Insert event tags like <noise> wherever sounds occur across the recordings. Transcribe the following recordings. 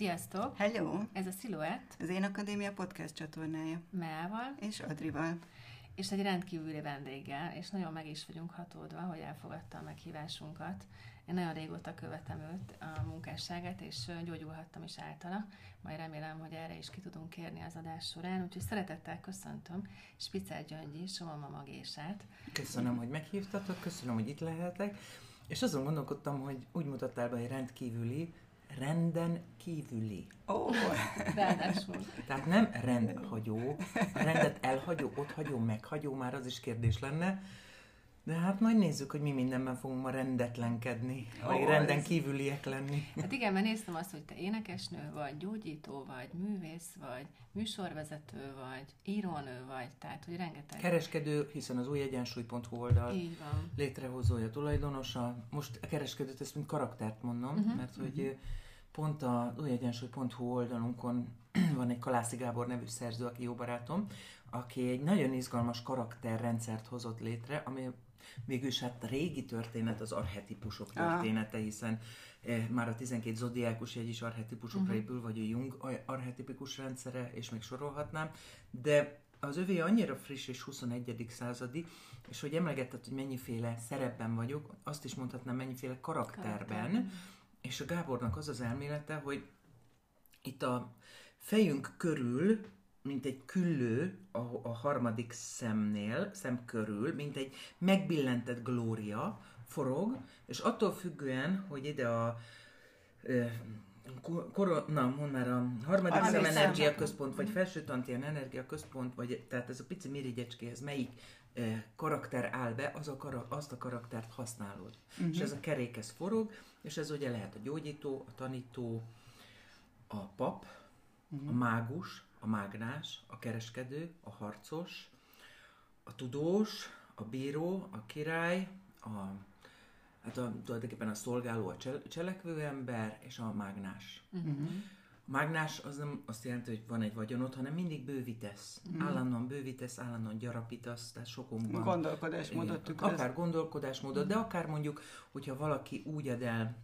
Sziasztok! Hello! Ez a Silhouette. Az Én Akadémia podcast csatornája. Meával. És Adrival. És egy rendkívüli vendéggel, és nagyon meg is vagyunk hatódva, hogy elfogadta a meghívásunkat. Én nagyon régóta követem őt, a munkásságát, és gyógyulhattam is általa. Majd remélem, hogy erre is ki tudunk kérni az adás során. Úgyhogy szeretettel köszöntöm Spicer Gyöngyi, Somama Magésát. Köszönöm, hogy meghívtatok, köszönöm, hogy itt lehetek. És azon gondolkodtam, hogy úgy mutattál be egy rendkívüli, renden kívüli. Ó, oh. Ráadásul. Tehát nem rendhagyó, a rendet elhagyó, otthagyó, meghagyó, már az is kérdés lenne. De hát majd nézzük, hogy mi mindenben fogunk ma rendetlenkedni, vagy oh, renden ez... kívüliek lenni. Hát igen, mert néztem azt, hogy te énekesnő vagy, gyógyító vagy, művész vagy, műsorvezető vagy, írónő vagy, tehát hogy rengeteg. Kereskedő, hiszen az új egyensúly.hu oldal Így van. létrehozója, tulajdonosa. Most a kereskedőt ezt mint karaktert mondom, uh-huh. mert hogy uh-huh. Pont a új egyensúly.hu oldalunkon <clears throat> van egy Kalászi Gábor nevű szerző, aki jó barátom, aki egy nagyon izgalmas karakterrendszert hozott létre, ami Mégis hát régi történet az arhetipusok története, hiszen eh, már a 12 zodiákus jegy is arhetipusokra uh-huh. épül, vagy a Jung arhetipikus rendszere, és még sorolhatnám, de az övé annyira friss és 21. századi, és hogy emlegetted, hogy mennyiféle szerepben vagyok, azt is mondhatnám, mennyiféle karakterben, Karakter. És a Gábornak az az elmélete, hogy itt a fejünk körül mint egy küllő a, a harmadik szemnél, szem körül, mint egy megbillentett glória forog, és attól függően, hogy ide a korona, mond már a harmadik szem energia központ, vagy felső tantien energia központ, vagy tehát ez a pici mirigyecskéhez melyik eh, karakter áll be, az a kara, azt a karaktert használod. Uh-huh. És ez a kerék, ez forog, és ez ugye lehet a gyógyító, a tanító, a pap, uh-huh. a mágus, a mágnás, a kereskedő, a harcos, a tudós, a bíró, a király, a, hát a, tulajdonképpen a szolgáló, a cselekvő ember és a mágnás. Uh-huh. Mágnás az nem azt jelenti, hogy van egy vagyonod, hanem mindig bővítesz. Uh-huh. Állandóan bővítesz, állandóan gyarapítasz, tehát sokunkban. Gondolkodásmódot tükröz. Akár gondolkodásmódot, uh-huh. de akár mondjuk, hogyha valaki úgy ad el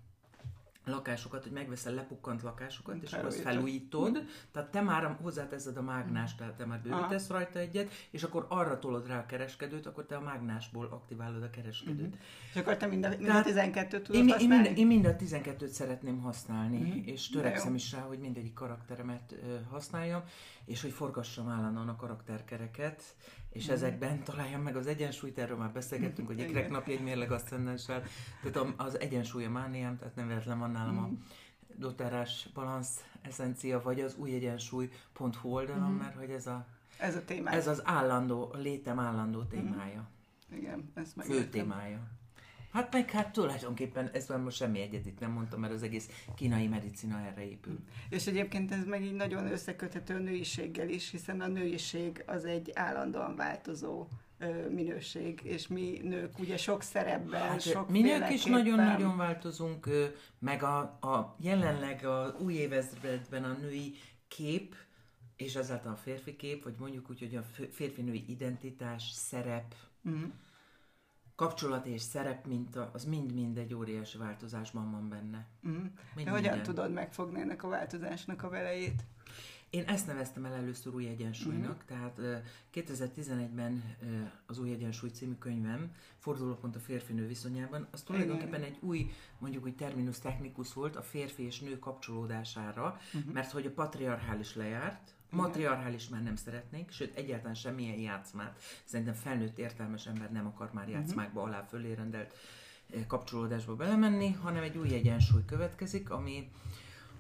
lakásokat, hogy megveszel lepukkant lakásokat, és akkor azt felújítod, tehát te már hozzáteszed a mágnást, tehát te már bővítesz Aha. rajta egyet, és akkor arra tolod rá a kereskedőt, akkor te a mágnásból aktiválod a kereskedőt. Uh-huh. És akkor te mind a, mind a 12-t tudod én, használni? Én mind, én mind a 12-t szeretném használni, uh-huh. és törekszem is rá, hogy mindegyik karakteremet uh, használjam, és hogy forgassam állandóan a karakterkereket, és mm. ezekben találjam meg az egyensúlyt, erről már beszélgettünk, hogy ikrek napja egy mérleg aszcendenssel, tehát az egyensúly a mániám, tehát nem véletlen van nálam a dotárás balansz eszencia, vagy az új egyensúly.hu oldalon, mm. mert hogy ez a ez a téma. Ez az állandó, létem állandó témája. Mm. Igen, ez meg. Fő témája. Hát meg hát tulajdonképpen ez már most semmi egyetit nem mondtam, mert az egész kínai medicina erre épül. És egyébként ez meg így nagyon összeköthető a nőiséggel is, hiszen a nőiség az egy állandóan változó minőség, és mi nők ugye sok szerepben, hát, sok Mi nők is nagyon-nagyon változunk, meg a, a jelenleg a új évezredben a női kép, és ezáltal a férfi kép, vagy mondjuk úgy, hogy a férfi-női identitás, szerep, mm kapcsolat és szerep minta, az mind-mind egy óriási változásban van benne. Mm. De hogyan minden. tudod megfogni ennek a változásnak a velejét? Én ezt neveztem el először új egyensúlynak, mm. tehát 2011-ben az Új Egyensúly című könyvem, Fordulópont a férfi-nő viszonyában, az tulajdonképpen egy új, mondjuk úgy terminus technikus volt a férfi és nő kapcsolódására, mm-hmm. mert hogy a patriarchális lejárt, Matriarchális már nem szeretnénk, sőt egyáltalán semmilyen játszmát. Szerintem felnőtt értelmes ember nem akar már mhm. játszmákba alá fölé rendelt eh, kapcsolódásba belemenni, hanem egy új egyensúly következik, ami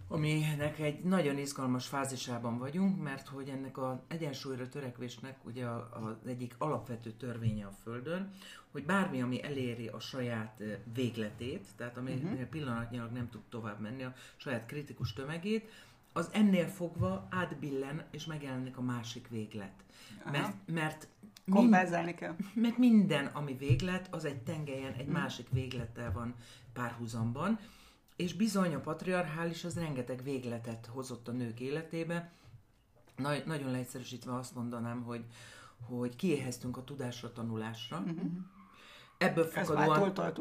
aminek egy nagyon izgalmas fázisában vagyunk, mert hogy ennek az egyensúlyra törekvésnek ugye az egyik alapvető törvénye a Földön, hogy bármi, ami eléri a saját eh, végletét, tehát ami uh-huh. pillanatnyilag nem tud tovább menni, a saját kritikus tömegét, az ennél fogva átbillen, és megjelenik a másik véglet. Aha. Mert, mert Kompenzálni kell. Mert minden, ami véglet, az egy tengelyen, egy hmm. másik véglettel van párhuzamban, és bizony a patriarchális az rengeteg végletet hozott a nők életébe. Na, nagyon leegyszerűsítve azt mondanám, hogy, hogy kiéheztünk a tudásra, tanulásra. Mm-hmm. Ebből fakadóan... Ezt már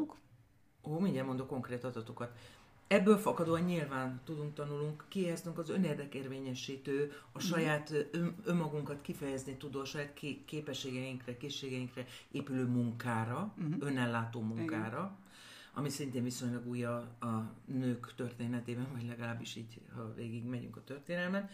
Ó, mindjárt mondok konkrét adatokat Ebből fakadóan nyilván tudunk, tanulunk, kiéheztünk az önérdekérvényesítő, a saját ön, önmagunkat kifejezni tudó, a saját képességeinkre, készségeinkre épülő munkára, uh-huh. önellátó munkára, Igen. ami szintén viszonylag új a, a nők történetében, vagy legalábbis így, ha végig megyünk a történelmen.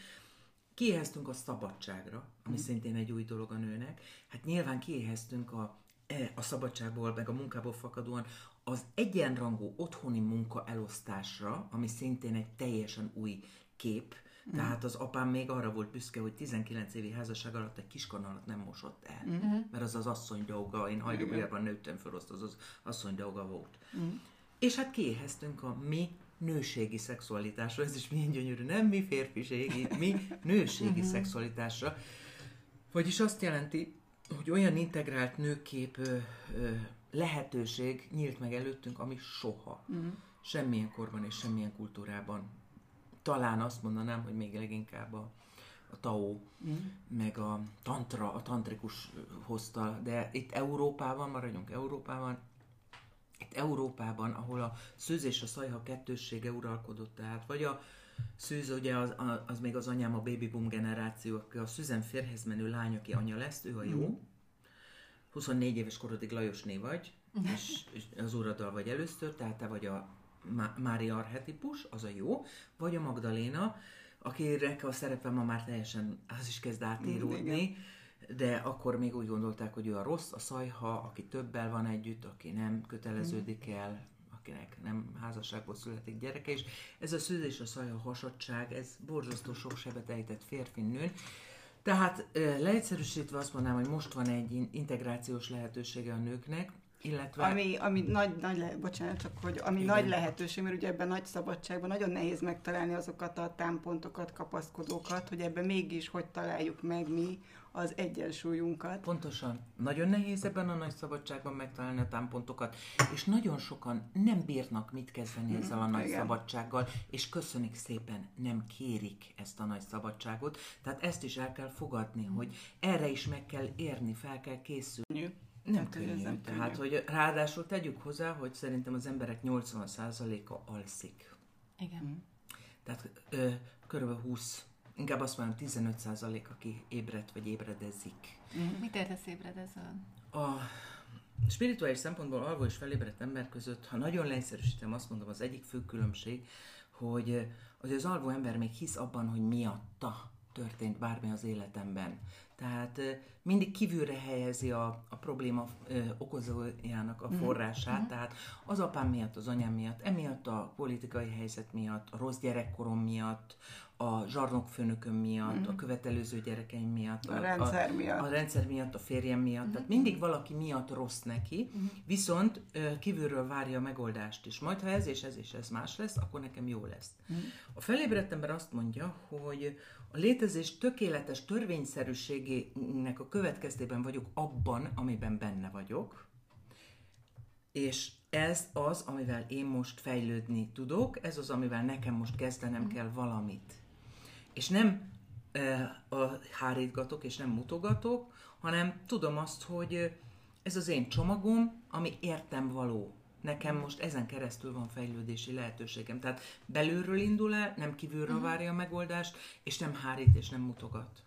Kiéheztünk a szabadságra, ami uh-huh. szintén egy új dolog a nőnek. Hát nyilván kiéheztünk a e, a szabadságból, meg a munkából fakadóan az egyenrangú otthoni munka elosztásra, ami szintén egy teljesen új kép, Mm. Tehát az apám még arra volt büszke, hogy 19 évi házasság alatt egy kiskanalat nem mosott el. Mm. Mert az az asszony dolga, én hajdújában nőttem föl, azt az, az asszony dolga volt. Mm. És hát kiéheztünk a mi nőségi szexualitásra, ez is milyen gyönyörű, nem mi férfiségi, mi nőségi mm-hmm. szexualitásra. Vagyis azt jelenti, hogy olyan integrált nőkép ö, ö, lehetőség nyílt meg előttünk, ami soha. Mm. Semmilyen korban és semmilyen kultúrában. Talán azt mondanám, hogy még leginkább a, a Tao, mm. meg a tantra, a tantrikus hozta, de itt Európában, maradjunk Európában, itt Európában, ahol a szőz és a szajha kettőssége uralkodott, tehát vagy a szűz, ugye az, az még az anyám, a baby boom generáció, aki a szüzen férhez menő lány, aki anya lesz, ő a jó, mm 24 éves korodig Lajosné vagy, <laughs> és, és az uraddal vagy először, tehát te vagy a Mária arhetipus, az a jó, vagy a Magdaléna, akire a szerepe ma már teljesen, az is kezd átíródni, de akkor még úgy gondolták, hogy ő a rossz, a szajha, aki többel van együtt, aki nem köteleződik el, akinek nem házasságból születik gyereke, és ez a szűzés, a szajha hasadság, ez borzasztó sok sebet ejtett férfi nőn, tehát leegyszerűsítve azt mondanám, hogy most van egy integrációs lehetősége a nőknek, illetve... Ami, ami nagy, nagy lehet, bocsánat, csak hogy ami Igen. nagy lehetőség, mert ugye ebben nagy szabadságban nagyon nehéz megtalálni azokat a támpontokat, kapaszkodókat, hogy ebben mégis hogy találjuk meg mi az egyensúlyunkat. Pontosan. Nagyon nehéz ebben a nagy szabadságban megtalálni a támpontokat, és nagyon sokan nem bírnak mit kezdeni ezzel a nagy Igen. szabadsággal, és köszönik szépen, nem kérik ezt a nagy szabadságot. Tehát ezt is el kell fogadni, hogy erre is meg kell érni, fel kell készülni. Nem könnyű. Nem Tehát, könnyű. hogy ráadásul tegyük hozzá, hogy szerintem az emberek 80%-a alszik. Igen. Mm. Tehát ö, körülbelül 20 inkább azt mondom 15% aki ébredt vagy ébredezik. Mm. Mit értesz ébredező? A spirituális szempontból alvó és felébredt ember között, ha nagyon leegyszerűsítem, azt mondom, az egyik fő különbség, hogy, hogy az alvó ember még hisz abban, hogy miatta történt bármi az életemben. Tehát mindig kívülre helyezi a, a probléma okozójának a mhm. forrását, mm-hmm. tehát az apám miatt, az anyám miatt, emiatt a politikai helyzet miatt, a rossz gyerekkorom miatt, a zsarnokfőnököm miatt, mm. a követelőző gyerekeim miatt, a, a rendszer a, miatt, a rendszer miatt, a férjem miatt, mm. tehát mindig valaki miatt rossz neki, mm. viszont kívülről várja a megoldást is. Majd ha ez és ez és ez más lesz, akkor nekem jó lesz. Mm. A felébredt ember azt mondja, hogy a létezés tökéletes törvényszerűségének a következtében vagyok abban, amiben benne vagyok, és ez az, amivel én most fejlődni tudok, ez az, amivel nekem most kezdenem mm. kell valamit és nem a hárítgatok, és nem mutogatok, hanem tudom azt, hogy ez az én csomagom, ami értem való. Nekem most ezen keresztül van fejlődési lehetőségem. Tehát belülről indul el, nem kívülről uh-huh. várja a megoldást, és nem hárít, és nem mutogat.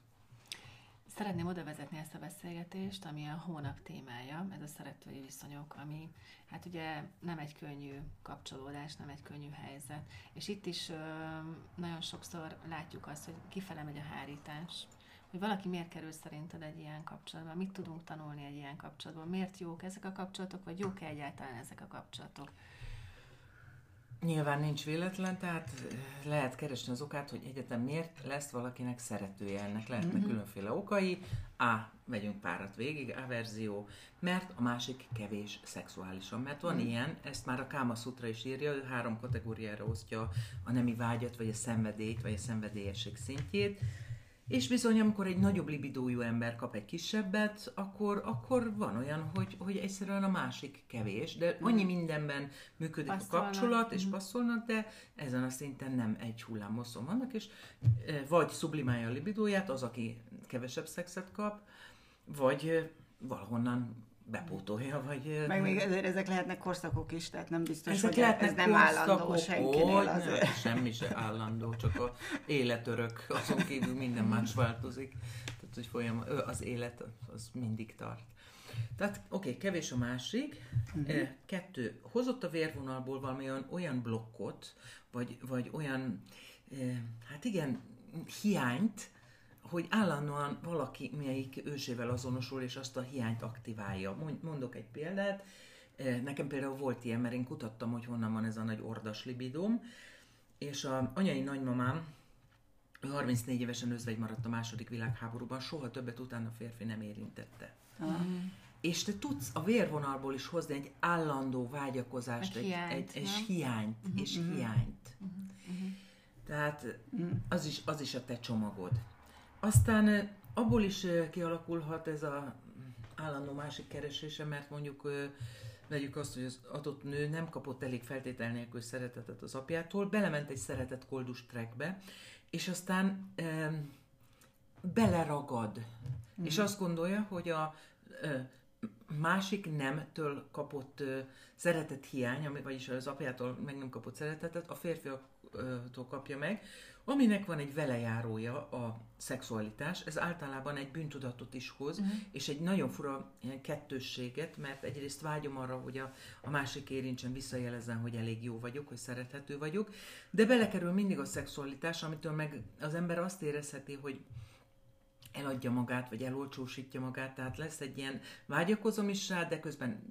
Szeretném oda vezetni ezt a beszélgetést, ami a hónap témája, ez a szeretői viszonyok, ami hát ugye nem egy könnyű kapcsolódás, nem egy könnyű helyzet. És itt is ö, nagyon sokszor látjuk azt, hogy kifele megy a hárítás, hogy valaki miért kerül szerinted egy ilyen kapcsolatban, mit tudunk tanulni egy ilyen kapcsolatban, miért jók ezek a kapcsolatok, vagy jók-e egyáltalán ezek a kapcsolatok. Nyilván nincs véletlen, tehát eh, lehet keresni az okát, hogy egyetem miért lesz valakinek szeretője. Ennek lehetnek mm-hmm. különféle okai. A. Vegyünk párat végig, averzió, mert a másik kevés szexuálisan. Mert van mm. ilyen, ezt már a Káma Sutra is írja, ő három kategóriára osztja a nemi vágyat, vagy a szenvedélyt, vagy a szenvedélyesség szintjét. És bizony, amikor egy nagyobb libidójú ember kap egy kisebbet, akkor, akkor van olyan, hogy, hogy egyszerűen a másik kevés, de annyi mm. mindenben működik passzolnak. a kapcsolat, és mm. passzolnak, de ezen a szinten nem egy hullámoszon vannak, és e, vagy sublimálja a libidóját az, aki kevesebb szexet kap, vagy e, valahonnan bepótolja, vagy... Meg még ezért ezek lehetnek korszakok is, tehát nem biztos, ezek hogy lehetnek ez nem állandó senkinél azért. Semmi se állandó, csak a életörök, azon kívül minden más változik. Tehát, hogy folyam, az élet az mindig tart. Tehát oké, okay, kevés a másik. Uh-huh. Kettő, hozott a vérvonalból valami olyan, olyan blokkot, vagy, vagy olyan, hát igen, hiányt, hogy állandóan valaki, melyik ősével azonosul, és azt a hiányt aktiválja. Mondok egy példát. Nekem például volt ilyen, mert én kutattam, hogy honnan van ez a nagy ordas libidóm, és a anyai nagymamám 34 évesen özvegy maradt a második világháborúban, soha többet utána férfi nem érintette. Uh-huh és te tudsz a vérvonalból is hozni egy állandó vágyakozást, egy, hiányt, egy, egy, és hiányt, uh-huh. és uh-huh. hiányt. Uh-huh. Tehát az is, az is a te csomagod. Aztán abból is kialakulhat ez a állandó másik keresése, mert mondjuk vegyük azt, hogy az adott nő nem kapott elég feltétel nélkül szeretetet az apjától, belement egy szeretet koldus trackbe, és aztán e, beleragad. Mm. És azt gondolja, hogy a e, másik nemtől kapott ö, szeretet hiány, ami, vagyis az apjától meg nem kapott szeretetet, a férfiaktól kapja meg, aminek van egy velejárója a szexualitás, ez általában egy bűntudatot is hoz, uh-huh. és egy nagyon fura ilyen kettősséget, mert egyrészt vágyom arra, hogy a, a másik érintsen, visszajelezzen, hogy elég jó vagyok, hogy szerethető vagyok, de belekerül mindig a szexualitás, amitől meg az ember azt érezheti, hogy eladja magát, vagy elolcsósítja magát, tehát lesz egy ilyen vágyakozom is rá, de közben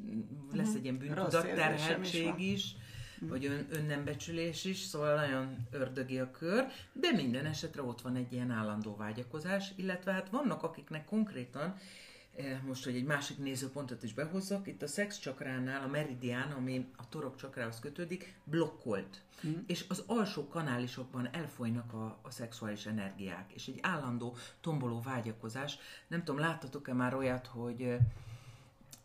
lesz mhm. egy ilyen bűntudatterheltség is, is mhm. Vagy ön, önnembecsülés is, szóval nagyon ördögi a kör, de minden esetre ott van egy ilyen állandó vágyakozás, illetve hát vannak akiknek konkrétan Eh, most, hogy egy másik nézőpontot is behozzak, itt a szex csakránál a meridián, ami a torok csakrához kötődik, blokkolt. Mm. És az alsó kanálisokban elfolynak a, a szexuális energiák, és egy állandó tomboló vágyakozás. Nem tudom, láttatok-e már olyat, hogy uh,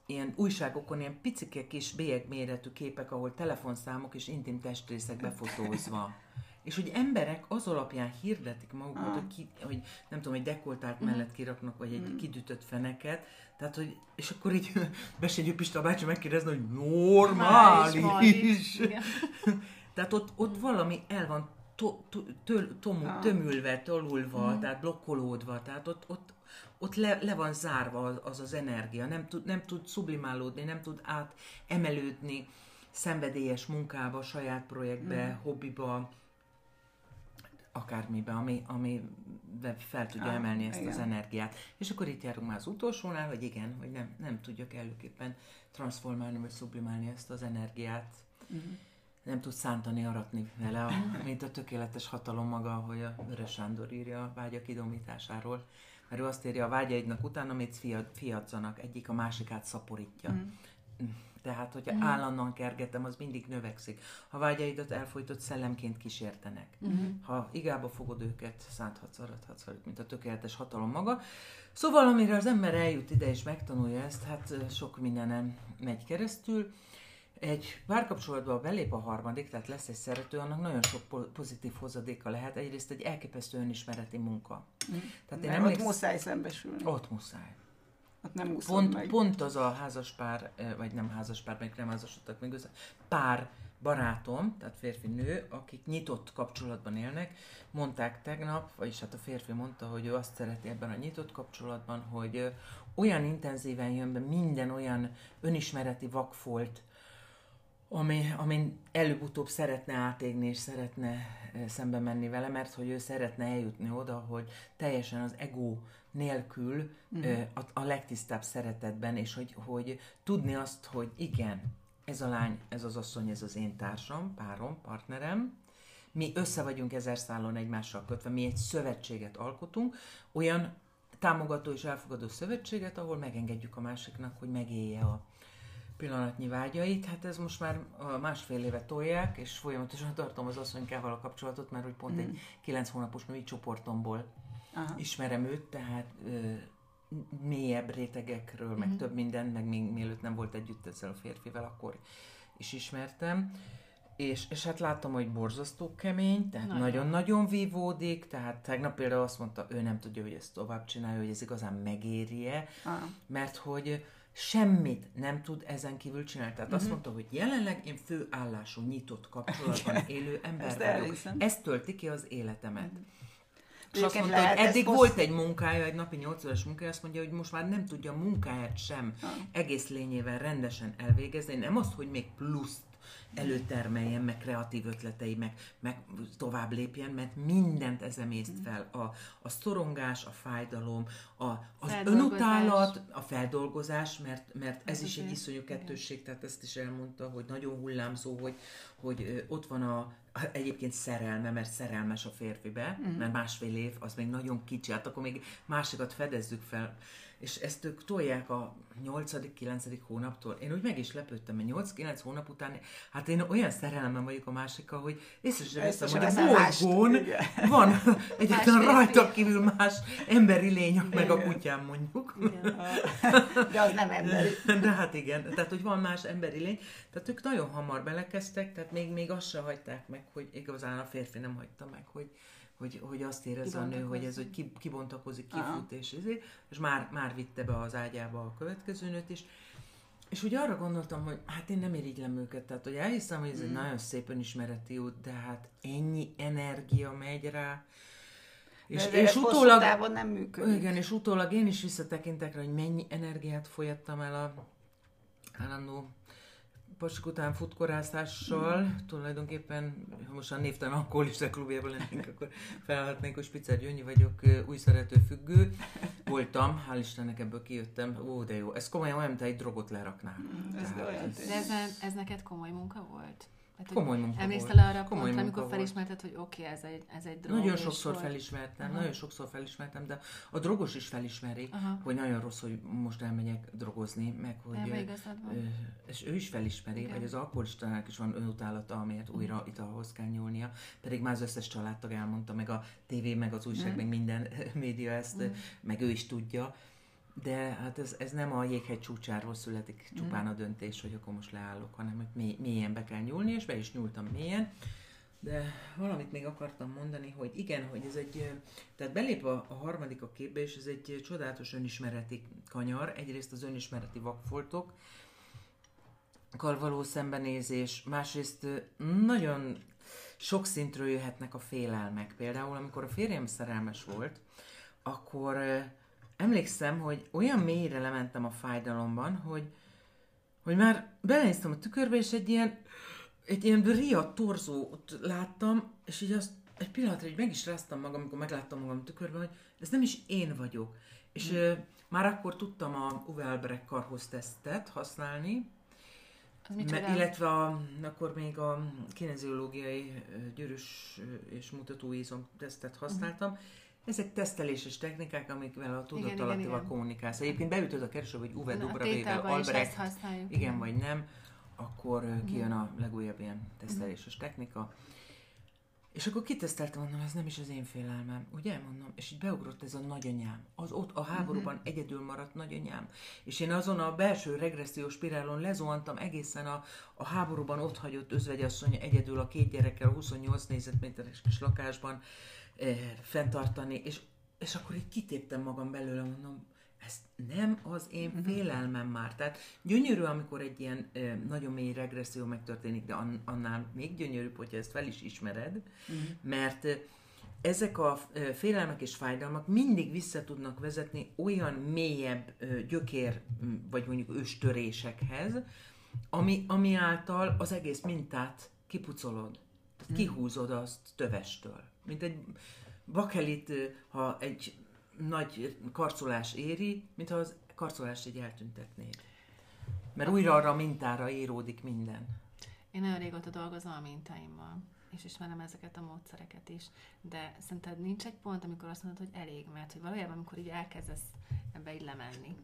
ilyen újságokon ilyen picike kis bélyegméretű képek, ahol telefonszámok és intim testrészek befotózva. És hogy emberek az alapján hirdetik magukat, ah. hogy, ki, hogy nem tudom, egy dekoltált mm. mellett kiraknak, vagy egy mm. kidütött feneket, tehát, hogy, és akkor így <laughs> Besegyő Pista bácsi megkérdezni, hogy normális. <laughs> tehát ott, ott valami el van to, to, tö, tomu, ah. tömülve, tolulva, mm. tehát blokkolódva, tehát ott, ott, ott le, le van zárva az, az az energia, nem tud, nem tud sublimálódni, nem tud átemelődni szenvedélyes munkába, saját projektbe, mm. hobbiba, akármibe, ami, ami fel tudja ah, emelni ezt igen. az energiát. És akkor itt járunk már az utolsónál, hogy igen, hogy nem, nem tudja kellőképpen transformálni, vagy sublimálni ezt az energiát. Uh-huh. Nem tud szántani, aratni vele, a, mint a tökéletes hatalom maga, hogy a Vörös Sándor írja a vágyak idomításáról. Mert ő azt írja, a vágyaidnak utána még fiadzanak, egyik a másikát szaporítja. Uh-huh. Tehát, hogyha uh-huh. állandóan kergetem, az mindig növekszik. Ha vágyaidat elfolytott szellemként kísértenek. Uh-huh. Ha igába fogod őket, szánthatsz, arathatsz velük, mint a tökéletes hatalom maga. Szóval, amire az ember eljut ide és megtanulja ezt, hát sok mindenem megy keresztül. Egy párkapcsolatban belép a harmadik, tehát lesz egy szerető, annak nagyon sok pozitív hozadéka lehet. Egyrészt egy elképesztő önismereti munka. Tehát én emléksz... Ott muszáj szembesülni. Ott muszáj. Hát nem pont, meg. pont az a házaspár, vagy nem házaspár, meg nem házasodtak még össze, pár barátom, tehát férfi-nő, akik nyitott kapcsolatban élnek, mondták tegnap, vagyis hát a férfi mondta, hogy ő azt szereti ebben a nyitott kapcsolatban, hogy olyan intenzíven jön be minden olyan önismereti vakfolt, ami, amin előbb-utóbb szeretne átégni és szeretne szembe menni vele, mert hogy ő szeretne eljutni oda, hogy teljesen az ego nélkül uh-huh. a, a legtisztább szeretetben, és hogy, hogy tudni azt, hogy igen, ez a lány, ez az asszony, ez az én társam, párom, partnerem, mi össze vagyunk ezer szálon egymással kötve, mi egy szövetséget alkotunk, olyan támogató és elfogadó szövetséget, ahol megengedjük a másiknak, hogy megélje a pillanatnyi vágyait. Hát ez most már másfél éve tolják, és folyamatosan tartom az asszonykával a kapcsolatot, mert hogy pont mm. egy kilenc hónapos női csoportomból Aha. ismerem őt, tehát ö, mélyebb rétegekről, meg mm. több minden, meg még mielőtt nem volt együtt ezzel a férfivel, akkor is ismertem. És, és hát láttam, hogy borzasztó kemény, tehát nagyon. nagyon-nagyon vívódik, tehát tegnap például azt mondta, ő nem tudja, hogy ezt tovább csinálja, hogy ez igazán megéri-e, ah. mert hogy semmit nem tud ezen kívül csinálni. Tehát uh-huh. azt mondta, hogy jelenleg én főállású, nyitott kapcsolatban élő ember Ezt vagyok. elhiszem. Ez tölti ki az életemet. Mhm. És azt mondta, hogy lehet, ez eddig volt egy munkája, egy napi 8 órás munkája, azt mondja, hogy most már nem tudja a munkáját sem Ah. egész lényével rendesen elvégezni. Nem azt, hogy még pluszt előtermeljen, meg kreatív ötletei, meg, meg tovább lépjen, mert mindent ezen észt Mhm. fel. A, a szorongás, a fájdalom, a, az önutálat, a feldolgozás, mert, mert ez Ez is egy iszonyú kettősség, tehát ezt is elmondta, hogy nagyon hullámzó, hogy, hogy ott van a, egyébként szerelme, mert szerelmes a férfibe, mm. mert másfél év, az még nagyon kicsi, hát akkor még másikat fedezzük fel. És ezt ők tolják a 8.-9. hónaptól. Én úgy meg is lepődtem, mert 8-9 hónap után, hát én olyan szerelmem vagyok a másikkal, hogy észre sem veszem, hogy a bolygón van <laughs> férfi. rajta kívül más emberi lény, meg a kutyám mondjuk. Igen. <laughs> De az nem emberi. <laughs> De hát igen, tehát hogy van más emberi lény. Tehát ők nagyon hamar belekezdtek, tehát még, még azt se hagyták meg, hogy igazán a férfi nem hagyta meg, hogy, hogy, hogy azt érezze a nő, hogy ez hogy ki, kibontakozik, kifut, és, ezért, és már, már vitte be az ágyába a következő nőt is. És ugye arra gondoltam, hogy hát én nem irigylem őket, tehát hogy elhiszem, hogy ez egy nagyon szép önismereti út, de hát ennyi energia megy rá, és, De és utólag, távon nem működik. igen, és utólag én is visszatekintek rá, hogy mennyi energiát folyattam el a állandó pasik után futkorászással, mm. tulajdonképpen, ha most a névtelen alkoholista klubjában lennénk, akkor felhatnék, hogy Spicer Gyöngyi vagyok, új szerető függő. Voltam, hál' Istennek ebből kijöttem, ó, de jó, ez komolyan olyan, mint egy drogot leraknál. ez Tehát olyan De ez, ez neked komoly munka volt? Hát, hogy Komoly munka Emlékszel volt. arra Komoly pontra, amikor volt. felismerted, hogy oké, okay, ez egy, ez egy drog. Nagyon sokszor hogy- felismertem, Aha. nagyon sokszor felismertem, de a drogos is felismeri, Aha. hogy nagyon rossz, hogy most elmegyek drogozni, meg hogy... Ö, és ő is felismeri, Igen. vagy az alkoholistának is van önutálata, amiért újra italhoz kell nyúlnia, pedig már az összes családtag elmondta, meg a tévé, meg az újság, Mm. meg minden <laughs> média ezt, Mm. meg ő is tudja. De hát ez, ez nem a jéghegy csúcsáról születik csupán a döntés, hogy akkor most leállok, hanem hogy mély, mélyen be kell nyúlni, és be is nyúltam mélyen. De valamit még akartam mondani, hogy igen, hogy ez egy, tehát belép a, a harmadik a képbe, és ez egy csodálatos önismereti kanyar. Egyrészt az önismereti vakfoltok, való szembenézés, másrészt nagyon sok szintről jöhetnek a félelmek. Például, amikor a férjem szerelmes volt, akkor emlékszem, hogy olyan mélyre lementem a fájdalomban, hogy, hogy már belenéztem a tükörbe, és egy ilyen, egy ilyen riadt torzót láttam, és így azt egy pillanatra így meg is ráztam magam, amikor megláttam magam a tükörben, hogy ez nem is én vagyok. És ö, már akkor tudtam a Uwe Albrecht karhoz tesztet használni, Me, illetve a, akkor még a kineziológiai gyűrűs és mutatóizom tesztet használtam. Ezek teszteléses technikák, amikvel a tudatalattival kommunikálsz. Egyébként beütöd a keresőbe, hogy Uwe Dubravével, Albrecht, igen vagy nem, akkor kijön a legújabb ilyen teszteléses technika. És akkor kiteszteltem, mondom, ez nem is az én félelmem, ugye, mondom, és így beugrott ez a nagyanyám. Az ott a háborúban egyedül maradt nagyanyám. És én azon a belső regressziós spirálon lezuhantam egészen a, a háborúban ott hagyott özvegyasszony egyedül a két gyerekkel, a 28 négyzetméteres kis lakásban fenntartani, és, és akkor így kitéptem magam belőle, mondom, ez nem az én félelmem már. Tehát gyönyörű, amikor egy ilyen ö, nagyon mély regresszió megtörténik, de an, annál még gyönyörűbb, hogyha ezt fel is ismered, mert ö, ezek a félelmek és fájdalmak mindig vissza tudnak vezetni olyan mélyebb gyökér, vagy mondjuk őstörésekhez, ami, ami által az egész mintát kipucolod. Tehát kihúzod azt tövestől. Mint egy bakelit, ha egy nagy karcolás éri, mintha az karcolást így eltüntetnéd. Mert újra arra a mintára íródik minden. Én nagyon régóta dolgozom a mintáimmal, és ismerem ezeket a módszereket is, de szerinted nincs egy pont, amikor azt mondod, hogy elég, mert hogy valójában, amikor így elkezdesz ebbe így lemenni,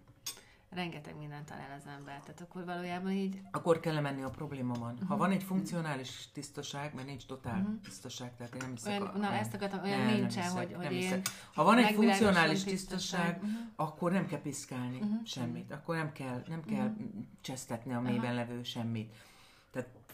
rengeteg mindent talál az ember, tehát akkor valójában így Akkor kell menni a problémamon. Mhm. Ha van egy funkcionális tisztaság, mert nincs totál tisztaság, tehát én nem hiszek olyan, a- na ezt akartam, olyan nem nincsen, hiszek, hogy, hogy én hiszek. Ha van egy funkcionális tisztaság, Mhm. akkor nem kell piszkálni Mhm. semmit. Akkor nem kell, nem kell csesztetni a mélyben levő semmit.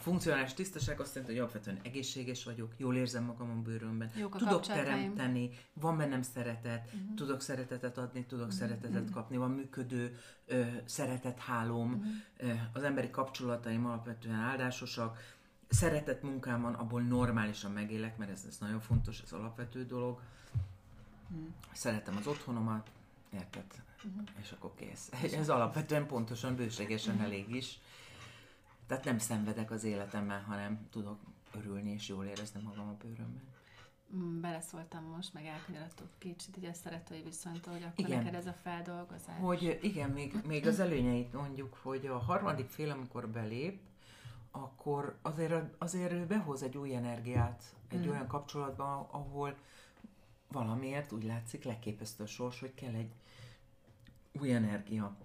Funkcionális tisztaság azt jelenti, hogy alapvetően egészséges vagyok, jól érzem magam a bőrömben, Jók a tudok teremteni, van bennem szeretet, uh-huh. tudok szeretetet adni, tudok uh-huh. szeretetet kapni, van működő ö, szeretethálóm, uh-huh. ö, az emberi kapcsolataim alapvetően áldásosak, szeretett munkám van, abból normálisan megélek, mert ez, ez nagyon fontos, ez alapvető dolog. Szeretem az otthonomat, érted? És akkor kész. Ez alapvetően pontosan, bőségesen elég is. Tehát nem szenvedek az életemmel, hanem tudok örülni és jól érezni magam a bőrömben. Mm, Beleszóltam most, meg elkanyarodtuk kicsit így a szeretői viszonytól, hogy akkor Igen. neked ez a feldolgozás. Hogy igen, még, még az előnyeit mondjuk, hogy a harmadik fél, amikor belép, akkor azért, azért ő behoz egy új energiát egy olyan kapcsolatban, ahol valamiért úgy látszik leképezte a sors, hogy kell egy új energia.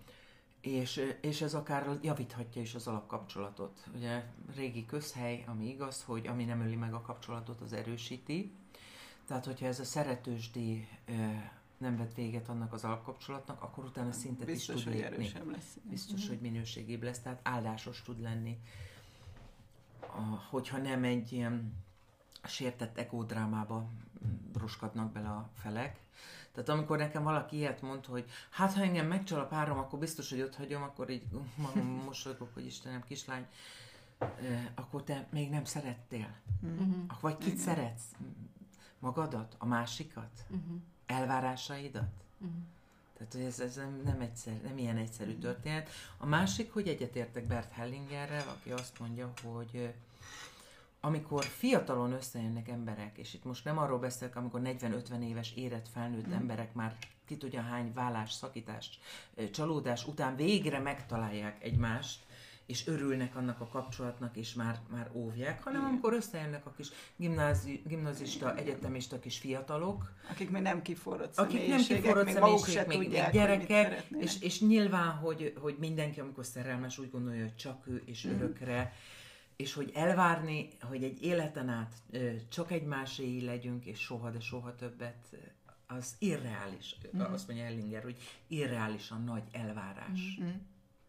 És, és ez akár javíthatja is az alapkapcsolatot. Ugye régi közhely, ami igaz, hogy ami nem öli meg a kapcsolatot, az erősíti. Tehát, hogyha ez a szeretősdi nem vett véget annak az alapkapcsolatnak, akkor utána szintet Biztos, is tud hogy lépni. erősebb lesz. Biztos, hogy minőségébb lesz, tehát áldásos tud lenni. A, hogyha nem egy ilyen sértett egódrámába roskadnak bele a felek. Tehát amikor nekem valaki ilyet mond, hogy hát ha engem megcsal a párom, akkor biztos, hogy ott hagyom, akkor így magam <laughs> mosolygok, hogy Istenem, kislány, akkor te még nem szerettél. Uh-huh. Vagy kit szeretsz? Magadat? A másikat? Uh-huh. Elvárásaidat? Uh-huh. Tehát, hogy ez, ez nem, nem, egyszer, nem ilyen egyszerű történet. A másik, hogy egyetértek Bert Hellingerrel, aki azt mondja, hogy amikor fiatalon összejönnek emberek, és itt most nem arról beszélek, amikor 40-50 éves érett felnőtt emberek már ki tudja hány vállás, szakítás, csalódás után végre megtalálják egymást, és örülnek annak a kapcsolatnak, és már, már óvják, hanem amikor összejönnek a kis gimnázi, gimnazista, egyetemista kis fiatalok, Akik még nem kiforrott akik nem kiforrott még maguk se még, tudják, még gyerekek, és, és nyilván, hogy, hogy mindenki, amikor szerelmes, úgy gondolja, hogy csak ő és Mhm. örökre, és hogy elvárni, hogy egy életen át csak egymáséi legyünk, és soha, de soha többet, az irreális. Mhm. Azt mondja Ellinger, hogy irreálisan nagy elvárás.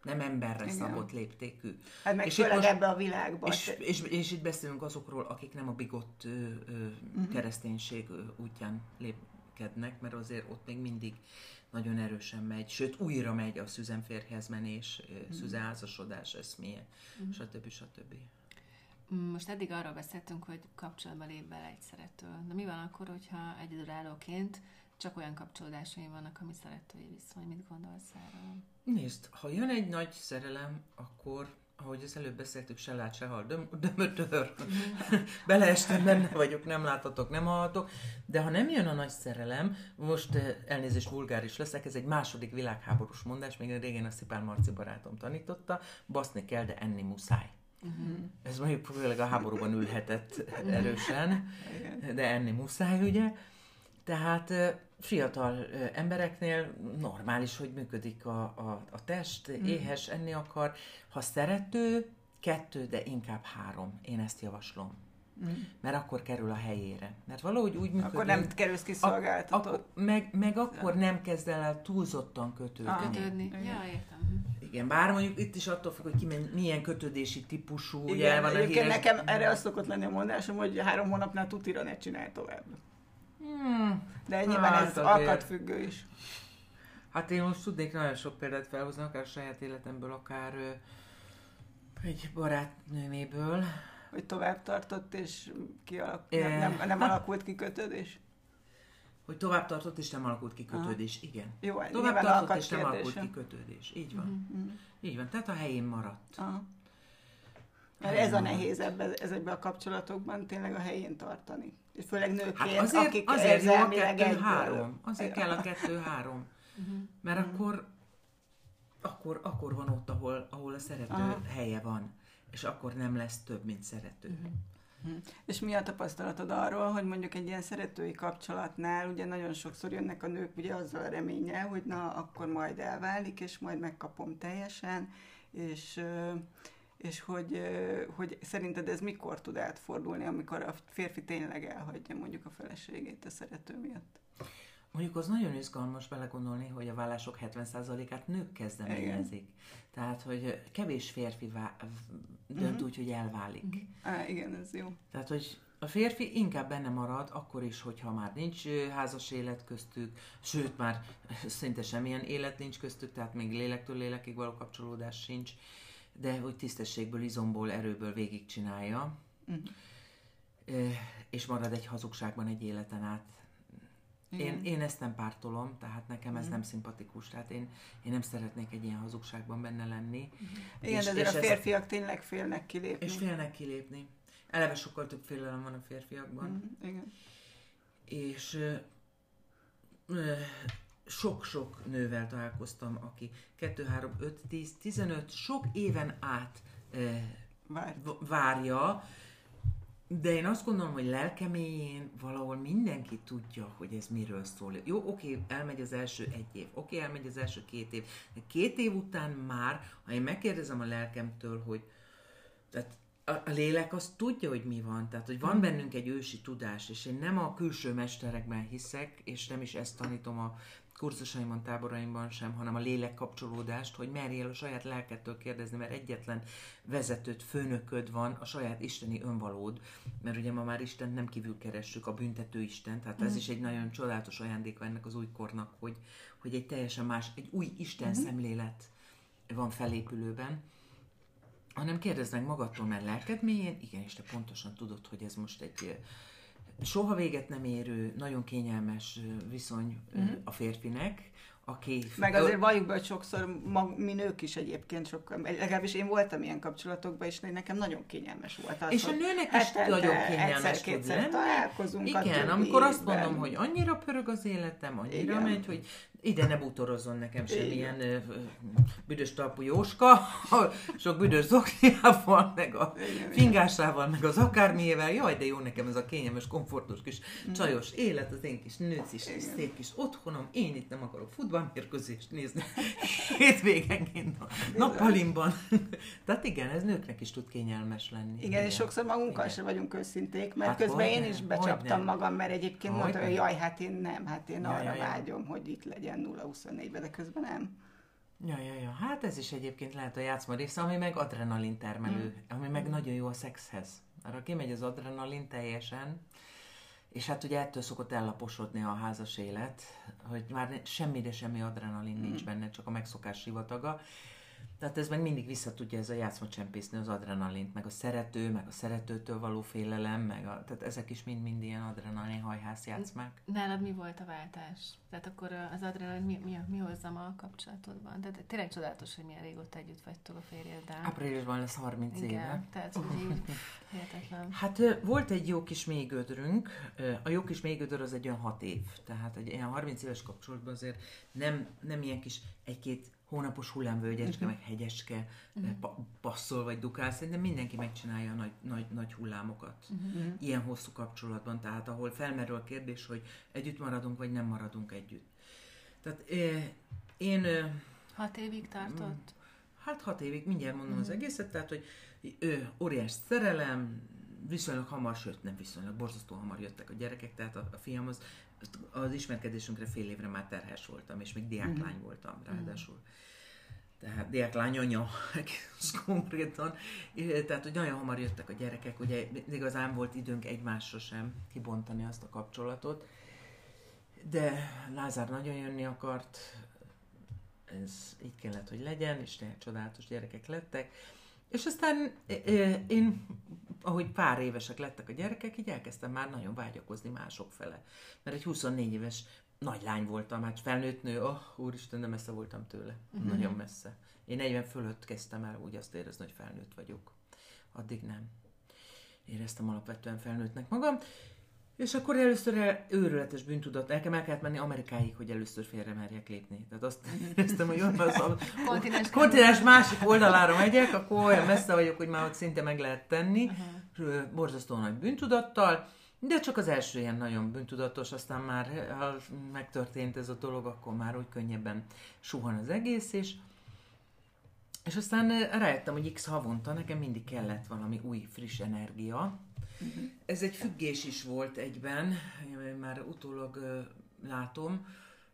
Nem emberre Igen. szabott léptékű. Hát meg És itt főleg most- ebbe a világba. És, és, és itt beszélünk azokról, akik nem a bigott ö, ö, Mhm. kereszténység útján lépkednek, mert azért ott még mindig nagyon erősen megy, sőt újra megy a szüzenférhez menés, ö, szüzenházasodás eszméje, stb. stb. Mm, Most eddig arról beszéltünk, hogy kapcsolatba lép bele egy szerető. De mi van akkor, hogyha egyedülállóként csak olyan kapcsolódásai vannak, ami szeretői viszony? Mit gondolsz erről? Nézd, ha jön egy nagy szerelem, akkor ahogy az előbb beszéltük, se lát, se hal, döm, dömötör. <laughs> Beleestem, benne vagyok, nem láthatok, nem hallhatok. De ha nem jön a nagy szerelem, most eh, elnézést vulgáris leszek, ez egy második világháborús mondás, még régen a Szipán Marci barátom tanította, baszni kell, de enni muszáj. Uh-huh. Ez mondjuk főleg a háborúban ülhetett erősen, Igen. de enni muszáj, ugye? Tehát fiatal embereknél normális, hogy működik a, a, a test, éhes, enni akar. Ha szerető, kettő, de inkább három. Én ezt javaslom. Mert akkor kerül a helyére. Mert valahogy úgy működik. Akkor nem kerülsz ki szolgáltatott. Akkor, meg, meg akkor nem kezd el, túlzottan kötődni. Ah. Kötődni? Ja, értem. Igen, bár mondjuk itt is attól függ, hogy ki milyen kötődési típusú, ugye Igen, van a híres... nekem erre az szokott lenni a mondásom, hogy három hónapnál tutira ne csinálj tovább. Hmm, De nyilván Hát ez azért. alkatfüggő is. Hát én most tudnék nagyon sok példát felhozni, akár saját életemből, akár egy barátnőméből. Hogy tovább tartott, és kialak... Eh, nem, nem, nem alakult ki kötődés? Hogy tovább tartott és nem alakult ki kötődés, igen. Jó, hát Tovább tartott és nem alakult ki kötődés, így van. Mhm. Így van, tehát a helyén maradt. Aha. Mert ez a nehéz ebbe, ezekben a kapcsolatokban tényleg a helyén tartani. És főleg nőként, Hát azért, akik azért jó a kettő-három. Azért kell a kettő-három. Mert akkor, akkor, akkor van ott, ahol, ahol a szerető Aha. helye van. És akkor nem lesz több, mint szerető. Mhm. És mi a tapasztalatod arról, hogy mondjuk egy ilyen szeretői kapcsolatnál ugye nagyon sokszor jönnek a nők ugye azzal a reménnyel, hogy na, akkor majd elválik, és majd megkapom teljesen, és, és hogy, hogy szerinted ez mikor tud átfordulni, amikor a férfi tényleg elhagyja mondjuk a feleségét a szerető miatt? Mondjuk az nagyon izgalmas belegondolni, hogy a vállások 70%-át nők kezdeményezik. Tehát, hogy kevés férfi vá- dönt Mhm. úgy, hogy elválik. Á, igen, ez jó. Tehát, hogy a férfi inkább benne marad, akkor is, hogyha már nincs házas élet köztük, sőt, már <laughs> szinte semmilyen élet nincs köztük, tehát még lélektől lélekig való kapcsolódás sincs, de hogy tisztességből, izomból, erőből végigcsinálja. Ö, és marad egy hazugságban egy életen át. Én, Igen. én ezt nem pártolom, tehát nekem ez Mhm. nem szimpatikus, tehát én, én nem szeretnék egy ilyen hazugságban benne lenni. Igen, És- de azért és a ez- férfiak tényleg félnek kilépni. És félnek kilépni. Eleve sokkal több félelem van a férfiakban. Mhm, Igen. és ö, ö, sok-sok nővel találkoztam, aki 2, 3, 5, 10, 15, sok éven át ö, várja, de én azt gondolom, hogy lelkeméjén valahol mindenki tudja, hogy ez miről szól. Jó, oké, elmegy az első egy év, oké, elmegy az első két év, de két év után már, ha én megkérdezem a lelkemtől, hogy tehát a, a lélek az tudja, hogy mi van, tehát hogy van bennünk egy ősi tudás, és én nem a külső mesterekben hiszek, és nem is ezt tanítom a kurzusaimon, táboraimban sem, hanem a lélek kapcsolódást, hogy merjél a saját lelkettől kérdezni, mert egyetlen vezetőt, főnököd van, a saját isteni önvalód, mert ugye ma már Isten nem kívül keressük, a büntető Isten, tehát ez is egy nagyon csodálatos ajándéka ennek az új kornak, hogy, hogy egy teljesen más, egy új Isten szemlélet van felépülőben, hanem kérdezd meg magadtól, mert lelked mélyén, igen, és te pontosan tudod, hogy ez most egy soha véget nem érő, nagyon kényelmes viszony ö, a férfinek, aki... Meg azért valljuk be, hogy sokszor mag, mi nők is egyébként sokkal, legalábbis én voltam ilyen kapcsolatokban, és nekem nagyon kényelmes volt az, És a nőnek is hetente nagyon kényelmes tud lenni. találkozunk Igen, amikor azt mondom, hogy annyira pörög az életem, annyira Igen. megy, hogy ide ne bútorozzon nekem Igen. semmilyen ö, büdös talpú Jóska, <laughs> sok büdös zokniával, meg a Igen, fingásával, meg az akármiével. Jaj, de jó nekem ez a kényelmes, komfortos kis Mm. csajos élet, az én kis nőcis, kis szép kis otthonom. Én itt nem akarok futballmérkőzést nézni <laughs> hétvégenként a nappalimban. <laughs> Tehát igen, ez nőknek is tud kényelmes lenni. Igen, és sokszor magunkkal Igen. sem vagyunk őszinték, mert Hát közben én is becsaptam magam, mert egyébként mondtam, hogy jaj, hát én nem, hát én arra vágyom, hogy itt legyen 0-24-ben, de közben nem. Ja, ja, ja. Hát ez is egyébként lehet a játszma része, ami meg adrenalin termelő, Mm. ami meg nagyon jó a szexhez. Ha kimegy az adrenalin teljesen, és hát ugye ettől szokott ellaposodni a házas élet, hogy már semmire semmi adrenalin Mm. nincs benne, csak a megszokás sivataga. Tehát ez meg mindig vissza tudja ez a játszma csempészni az adrenalint, meg a szerető, meg a szeretőtől való félelem, meg a, tehát ezek is mind-mind ilyen adrenalin hajház játszmák. Nálad mi volt a váltás? Tehát akkor az adrenalin mi, mi, mi hozza ma a kapcsolatodban? Tehát tényleg csodálatos, hogy milyen régóta együtt vagytok a férjeddel. Áprilisban lesz 30 éve. Igen, tehát hogy így <laughs> hihetetlen. Hát volt egy jó kis mélygödrünk, a jó kis mélygödör az egy olyan 6 év, tehát egy ilyen 30 éves kapcsolatban azért nem, nem ilyen kis egy-két hónapos hullámvölgyecske, meg hegyeske, uh pa- passzol vagy dukál, szerintem mindenki megcsinálja a nagy, nagy, nagy hullámokat. Ilyen hosszú kapcsolatban, tehát ahol felmerül a kérdés, hogy együtt maradunk, vagy nem maradunk együtt. Tehát ö, én ö, Hat évig tartott? Hát hat évig, mindjárt mondom az egészet, tehát, hogy ő, óriás szerelem, viszonylag hamar, sőt nem viszonylag, borzasztó hamar jöttek a gyerekek, tehát a, a fiam az, az ismerkedésünkre fél évre már terhes voltam, és még diáklány voltam ráadásul. Tehát diáklány anya, konkrétan. Tehát, hogy nagyon hamar jöttek a gyerekek, ugye igazán volt időnk egymásra sem kibontani azt a kapcsolatot. De Lázár nagyon jönni akart, ez így kellett, hogy legyen, és tényleg csodálatos gyerekek lettek. És aztán én, ahogy pár évesek lettek a gyerekek, így elkezdtem már nagyon vágyakozni mások fele. Mert egy 24 éves nagy lány voltam, hát felnőtt nő, oh, úristen, de messze voltam tőle. Uh-huh. Nagyon messze. Én 40 fölött kezdtem el úgy azt érezni, hogy felnőtt vagyok. Addig nem. Éreztem alapvetően felnőttnek magam. És akkor először el, őrületes bűntudat, nekem el kellett menni Amerikáig, hogy először félre merjek lépni. Tehát azt éreztem, hogy olyan az a Kontinens <laughs> kontinens másik oldalára megyek, akkor olyan messze vagyok, hogy már ott szinte meg lehet tenni, uh-huh. borzasztó nagy bűntudattal, de csak az első ilyen nagyon bűntudatos, aztán már ha megtörtént ez a dolog, akkor már úgy könnyebben suhan az egész, és és aztán rájöttem, hogy x havonta nekem mindig kellett valami új, friss energia. Ez egy függés is volt egyben, én már utólag látom,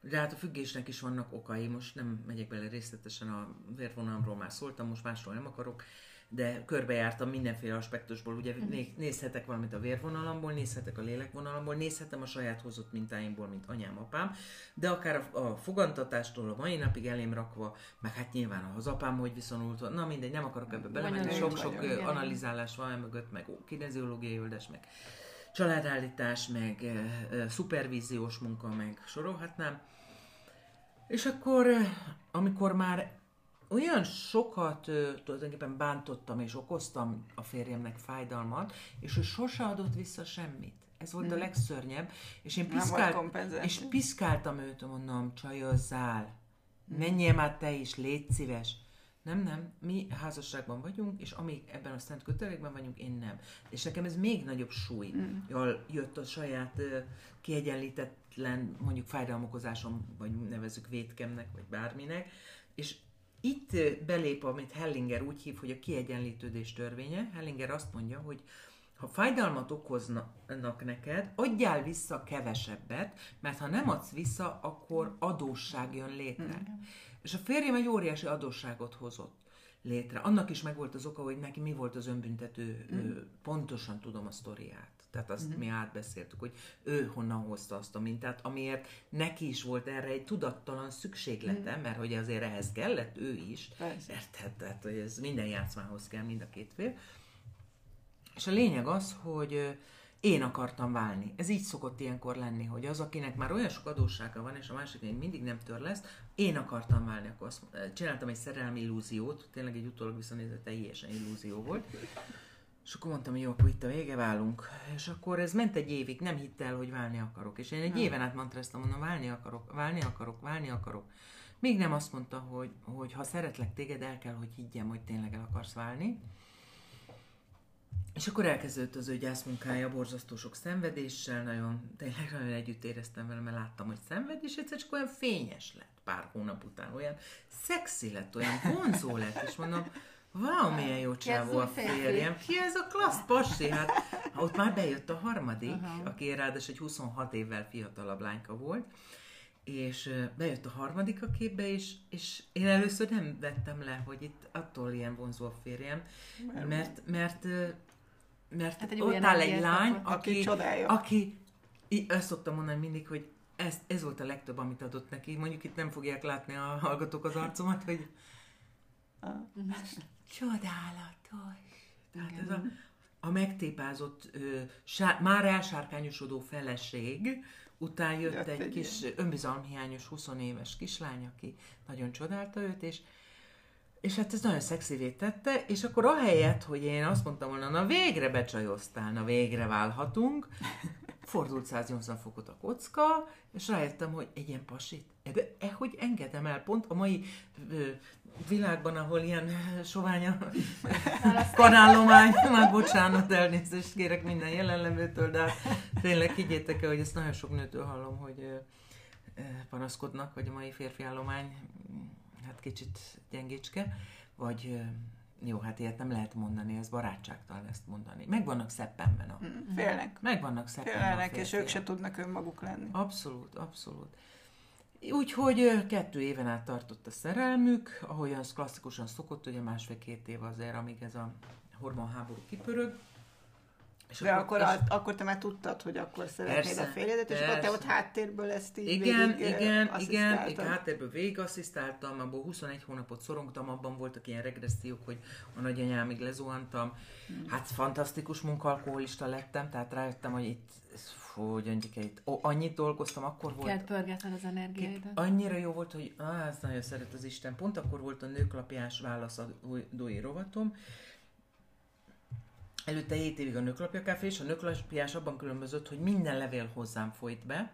de hát a függésnek is vannak okai, most nem megyek bele részletesen a vérvonalamról már szóltam, most másról nem akarok, de körbejártam mindenféle aspektusból, ugye mhm. nézhetek valamit a vérvonalamból, nézhetek a lélekvonalamból, nézhetem a saját hozott mintáimból, mint anyám, apám, de akár a, a fogantatástól a mai napig elém rakva, meg hát nyilván az apám hogy viszonyult, na mindegy, nem akarok ebbe belemenni, sok-sok analizálás van mögött, meg kineziológiai öldes, meg családállítás, meg e, szupervíziós munka, meg sorolhatnám. És akkor, amikor már olyan sokat tulajdonképpen bántottam és okoztam a férjemnek fájdalmat, és ő sose adott vissza semmit. Ez volt hmm. a legszörnyebb. És én piszkált, és piszkáltam őt, mondom, csajozzál, menjél már te is, légy szíves. Nem, nem, mi házasságban vagyunk, és amíg ebben a szent kötelékben vagyunk, én nem. És nekem ez még nagyobb súly. Mm. Jött a saját uh, kiegyenlítetlen, mondjuk fájdalmokozásom, vagy nevezük vétkemnek, vagy bárminek, és itt belép, amit Hellinger úgy hív, hogy a kiegyenlítődés törvénye. Hellinger azt mondja, hogy ha fájdalmat okoznak neked, adjál vissza kevesebbet, mert ha nem adsz vissza, akkor adósság jön létre. Mm. És a férjem egy óriási adósságot hozott létre. Annak is megvolt az oka, hogy neki mi volt az önbüntető, mm. pontosan tudom a sztoriát. Tehát azt mm-hmm. mi átbeszéltük, hogy ő honnan hozta azt a mintát, amiért neki is volt erre egy tudattalan szükséglete, mm. mert hogy azért ehhez kellett ő is. Érted? Tehát, hogy ez minden játszmához kell, mind a két fél. És a lényeg az, hogy én akartam válni. Ez így szokott ilyenkor lenni, hogy az, akinek már olyan sok adóssága van, és a másik még mindig nem tör lesz, én akartam válni, akkor azt csináltam egy szerelmi illúziót, tényleg egy utólag visszanézett teljesen illúzió volt, és akkor mondtam, hogy jó, akkor itt a vége válunk. És akkor ez ment egy évig, nem hitt el, hogy válni akarok. És én egy éven át mantráztam, mondom, válni akarok, válni akarok, válni akarok. Még nem azt mondta, hogy, hogy ha szeretlek téged, el kell, hogy higgyem, hogy tényleg el akarsz válni. És akkor elkezdődött az ő gyászmunkája borzasztó sok szenvedéssel, nagyon, tényleg nagyon együtt éreztem vele, mert láttam, hogy szenved, és egyszer csak olyan fényes lett pár hónap után, olyan szexi lett, olyan vonzó lett, és mondom, Wow, milyen jó csávó a férjem. Ki ez a klassz pasi? Hát ott már bejött a harmadik, uh-huh. aki ráadásul egy 26 évvel fiatalabb lányka volt, és bejött a harmadik a képbe, és, és én először nem vettem le, hogy itt attól ilyen vonzó a férjem, mert, mert, mert hát egy ott áll egy lány, aki, aki, aki azt szoktam mondani mindig, hogy ez, ez volt a legtöbb, amit adott neki. Mondjuk itt nem fogják látni a hallgatók az arcomat, hogy Csodálatos. Tehát ez a, a megtépázott, ö, sá, már elsárkányosodó feleség, után jött Jött egy, egy kis ilyen. önbizalomhiányos 20 éves kislány, aki nagyon csodálta őt, és és hát ez nagyon szexivé tette, és akkor ahelyett, hogy én azt mondtam volna, na végre becsajoztál, na végre válhatunk, fordult 180 fokot a kocka, és rájöttem, hogy egy ilyen pasit, de e, hogy engedem el, pont a mai ö, világban, ahol ilyen sovány a kanállomány, már bocsánat, elnézést kérek minden jelenlevőtől, de hát tényleg higgyétek el, hogy ezt nagyon sok nőtől hallom, hogy panaszkodnak, hogy a mai férfi állomány hát kicsit gyengécske, vagy jó, hát ilyet nem lehet mondani, ez barátságtalan ezt mondani. Meg vannak szeppenben a... Mm, félnek. Meg vannak szeppenben Félnek, és ők se tudnak önmaguk lenni. Abszolút, abszolút. Úgyhogy kettő éven át tartott a szerelmük, ahogyan az klasszikusan szokott, ugye másfél-két év azért, amíg ez a hormonháború kipörög. És De akkor, akkor, és... akkor te már tudtad, hogy akkor szeretnéd persze, a férjedet, és akkor te ott háttérből ezt így Igen, végig, igen, igen, igen, háttérből végig asszisztáltam, abból 21 hónapot szorongtam, abban voltak ilyen regressziók, hogy a nagyanyámig lezuhantam. Hmm. Hát fantasztikus munkalkoholista lettem, tehát rájöttem, hogy itt fú, gyöngyike, itt ó, annyit dolgoztam, akkor volt... Kellett pörgetned az energiáidat. Annyira jó volt, hogy á, ezt nagyon szeret az Isten. Pont akkor volt a nőklapjás válaszadói rovatom, Előtte 7 évig a nőklapja kávé, és a nőklapjás abban különbözött, hogy minden levél hozzám folyt be,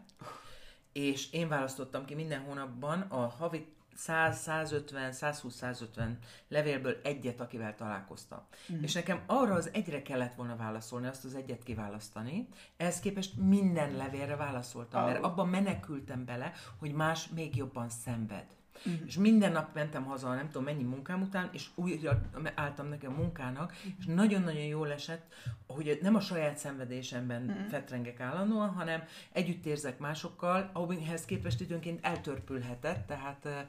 és én választottam ki minden hónapban a havi 100, 150, 120, 150 levélből egyet, akivel találkoztam. Mm. És nekem arra az egyre kellett volna válaszolni, azt az egyet kiválasztani. Ehhez képest minden levélre válaszoltam, oh. mert abban menekültem bele, hogy más még jobban szenved. Uh-huh. És minden nap mentem haza, nem tudom mennyi munkám után, és újra álltam neki a munkának, uh-huh. és nagyon-nagyon jól esett, hogy nem a saját szenvedésemben uh-huh. fetrengek állandóan, hanem együtt érzek másokkal, amihez képest időnként eltörpülhetett, tehát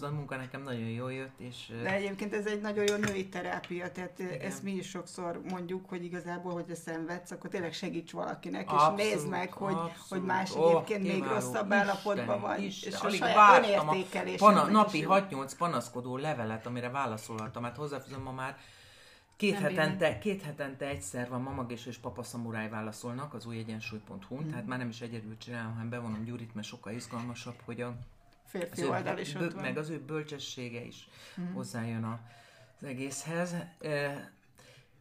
a munka nekem nagyon jól jött. És, De egyébként ez egy nagyon jó női terápia, tehát igen. ezt mi is sokszor mondjuk, hogy igazából, hogyha szenvedsz, akkor tényleg segíts valakinek, abszolút, és nézd meg, hogy, hogy más oh, egyébként még rosszabb állapotban van, Isten, és alig a saját pana, napi 6-8 panaszkodó levelet, amire válaszolhattam, hát hozzáfűzöm ma már Két hetente, két hetente egyszer van Mamagés és Papa Szamuráj válaszolnak az új egyensúly.hu-n, mm. tehát már nem is egyedül csinálom, hanem bevonom Gyurit, mert sokkal izgalmasabb, hogy a férfi az oldal is ott van. Meg az ő bölcsessége is mm. hozzájön az egészhez. E,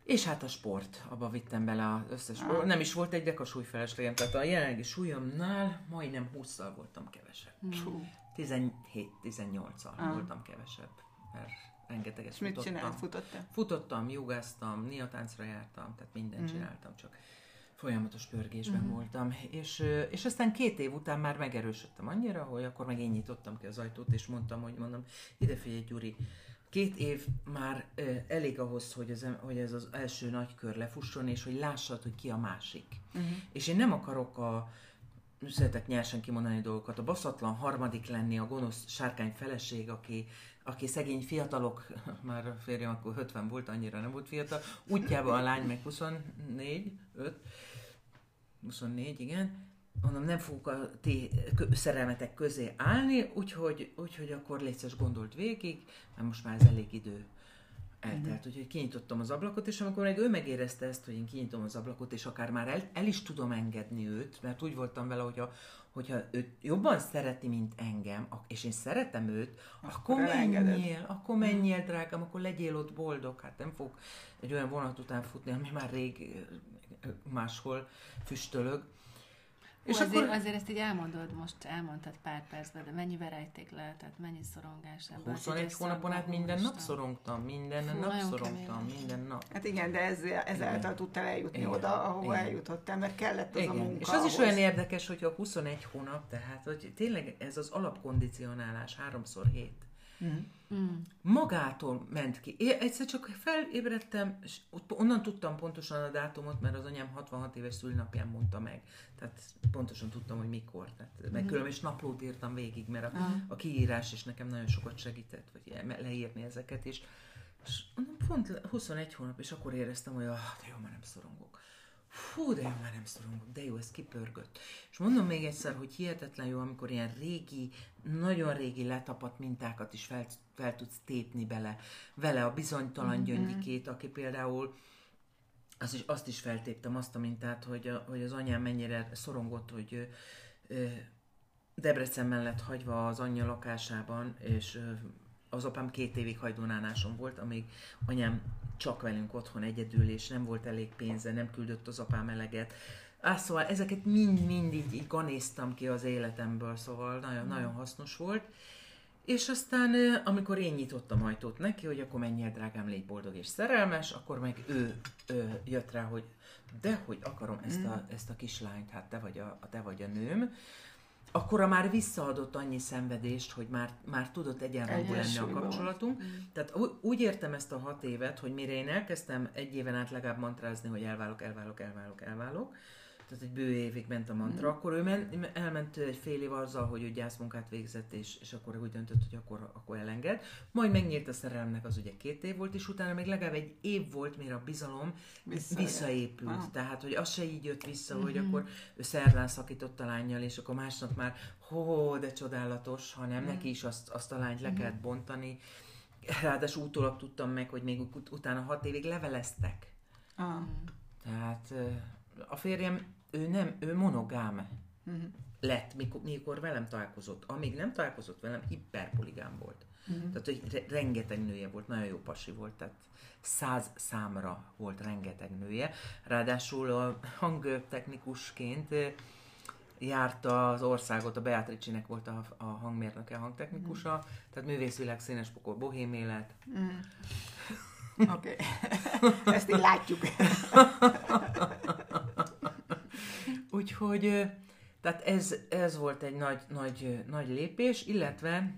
és hát a sport, abba vittem bele az összes ah. Nem is volt egy deka súlyfeleslegem, tehát a jelenlegi súlyomnál majdnem 20-szal voltam kevesebb. Mm. 17-18-al ah. voltam kevesebb, mert rengeteget és futottam. mit csinált? Futottál? Futottam, jogáztam, niatáncra jártam, tehát mindent mm. csináltam, csak folyamatos pörgésben mm. voltam. És, és aztán két év után már megerősödtem annyira, hogy akkor meg én nyitottam ki az ajtót, és mondtam, hogy mondom, ide figyelj Gyuri, két év már elég ahhoz, hogy, az, hogy ez az első nagy kör lefusson, és hogy lássad, hogy ki a másik. Uh-huh. És én nem akarok a, szeretek nyersen kimondani dolgokat, a baszatlan harmadik lenni, a gonosz sárkány feleség, aki aki szegény fiatalok, <laughs> már a férjem akkor 50 volt, annyira nem volt fiatal, útjában a lány meg 24, 5, 24, igen, mondom, nem fogok a ti szerelmetek közé állni, úgyhogy, úgyhogy akkor létszes gondolt végig, mert most már ez elég idő eltelt, mm-hmm. úgyhogy kinyitottam az ablakot, és amikor meg ő megérezte ezt, hogy én kinyitom az ablakot, és akár már el, el is tudom engedni őt, mert úgy voltam vele, hogy a, hogyha őt jobban szereti, mint engem, és én szeretem őt, akkor, akkor menjél, akkor menjél, drágám, akkor legyél ott boldog. Hát nem fog egy olyan vonat után futni, ami már rég máshol füstölög. És azért, akkor... azért ezt így elmondod, most elmondtad pár percben, de mennyi verejték lehetett, mennyi szorongás ebben. 21 hónapon át minden nap szorongtam, minden Fú, nap szorongtam, minden nap. Hát igen, de ez, ezáltal tudtál eljutni igen. oda, ahova igen. eljutottál, mert kellett az igen. a munka. És az ahhoz. is olyan érdekes, hogy a 21 hónap, tehát hogy tényleg ez az alapkondicionálás háromszor hét. Mm. Mm. Magától ment ki. Én egyszer csak felébredtem, és onnan tudtam pontosan a dátumot, mert az anyám 66 éves szülnapján mondta meg. Tehát pontosan tudtam, hogy mikor. Tehát, mm. meg különben is naplót írtam végig, mert a, mm. a kiírás is nekem nagyon sokat segített, vagy leírni ezeket, és, és onnan pont 21 hónap, és akkor éreztem, hogy ah, de jó, már nem szorongok fú, de jó, már nem szorongok, de jó, ez kipörgött. És mondom még egyszer, hogy hihetetlen jó, amikor ilyen régi, nagyon régi letapadt mintákat is fel, fel tudsz tépni bele, vele a bizonytalan mm-hmm. gyöngyikét, aki például azt is, azt is feltéptem, azt a mintát, hogy, a, hogy az anyám mennyire szorongott, hogy ö, Debrecen mellett hagyva az anyja lakásában, és ö, az apám két évig hajdónánáson volt, amíg anyám csak velünk otthon egyedül, és nem volt elég pénze, nem küldött az apám eleget. Á, szóval ezeket mind-mind így, így ganéztam ki az életemből, szóval nagyon, mm. nagyon hasznos volt. És aztán, amikor én nyitottam ajtót neki, hogy akkor menjél, drágám, légy boldog és szerelmes, akkor meg ő, ő jött rá, hogy de hogy akarom ezt a, ezt a kislányt, hát te vagy a, te vagy a nőm akkora már visszaadott annyi szenvedést, hogy már, már tudott egyenrangú lenni a kapcsolatunk. Mm. Tehát úgy értem ezt a hat évet, hogy mire én elkezdtem egy éven át legalább mantrázni, hogy elválok, elválok, elválok, elválok, tehát egy bő évig ment a mantra, mm. akkor ő men, elment egy fél év azzal, hogy ő gyászmunkát végzett, és, és akkor úgy döntött, hogy akkor, akkor elenged. Majd megnyílt a szerelemnek az ugye két év volt, és utána még legalább egy év volt, mire a bizalom Visszajött. visszaépült. Ah. Tehát, hogy az se így jött vissza, mm-hmm. hogy akkor ő szerdán szakított a lányjal, és akkor másnap már, hó, de csodálatos, hanem mm. neki is azt, azt a lányt le mm. kellett bontani. Ráadásul utólag tudtam meg, hogy még ut- utána hat évig leveleztek. Ah. Tehát a férjem ő nem, ő monogám uh-huh. lett, mikor, mikor velem találkozott. Amíg nem találkozott velem, hiperpoligám volt. Uh-huh. Tehát, hogy re- rengeteg nője volt, nagyon jó pasi volt, tehát száz számra volt rengeteg nője. Ráadásul a hangtechnikusként járta az országot, a Beatrice-nek volt a, a hangmérnöke, a hangtechnikusa, mm. tehát művészvilág, színes pokol, bohém élet. Mm. Oké, okay. ezt így látjuk. <laughs> Úgyhogy tehát ez, ez volt egy nagy, nagy, nagy lépés, illetve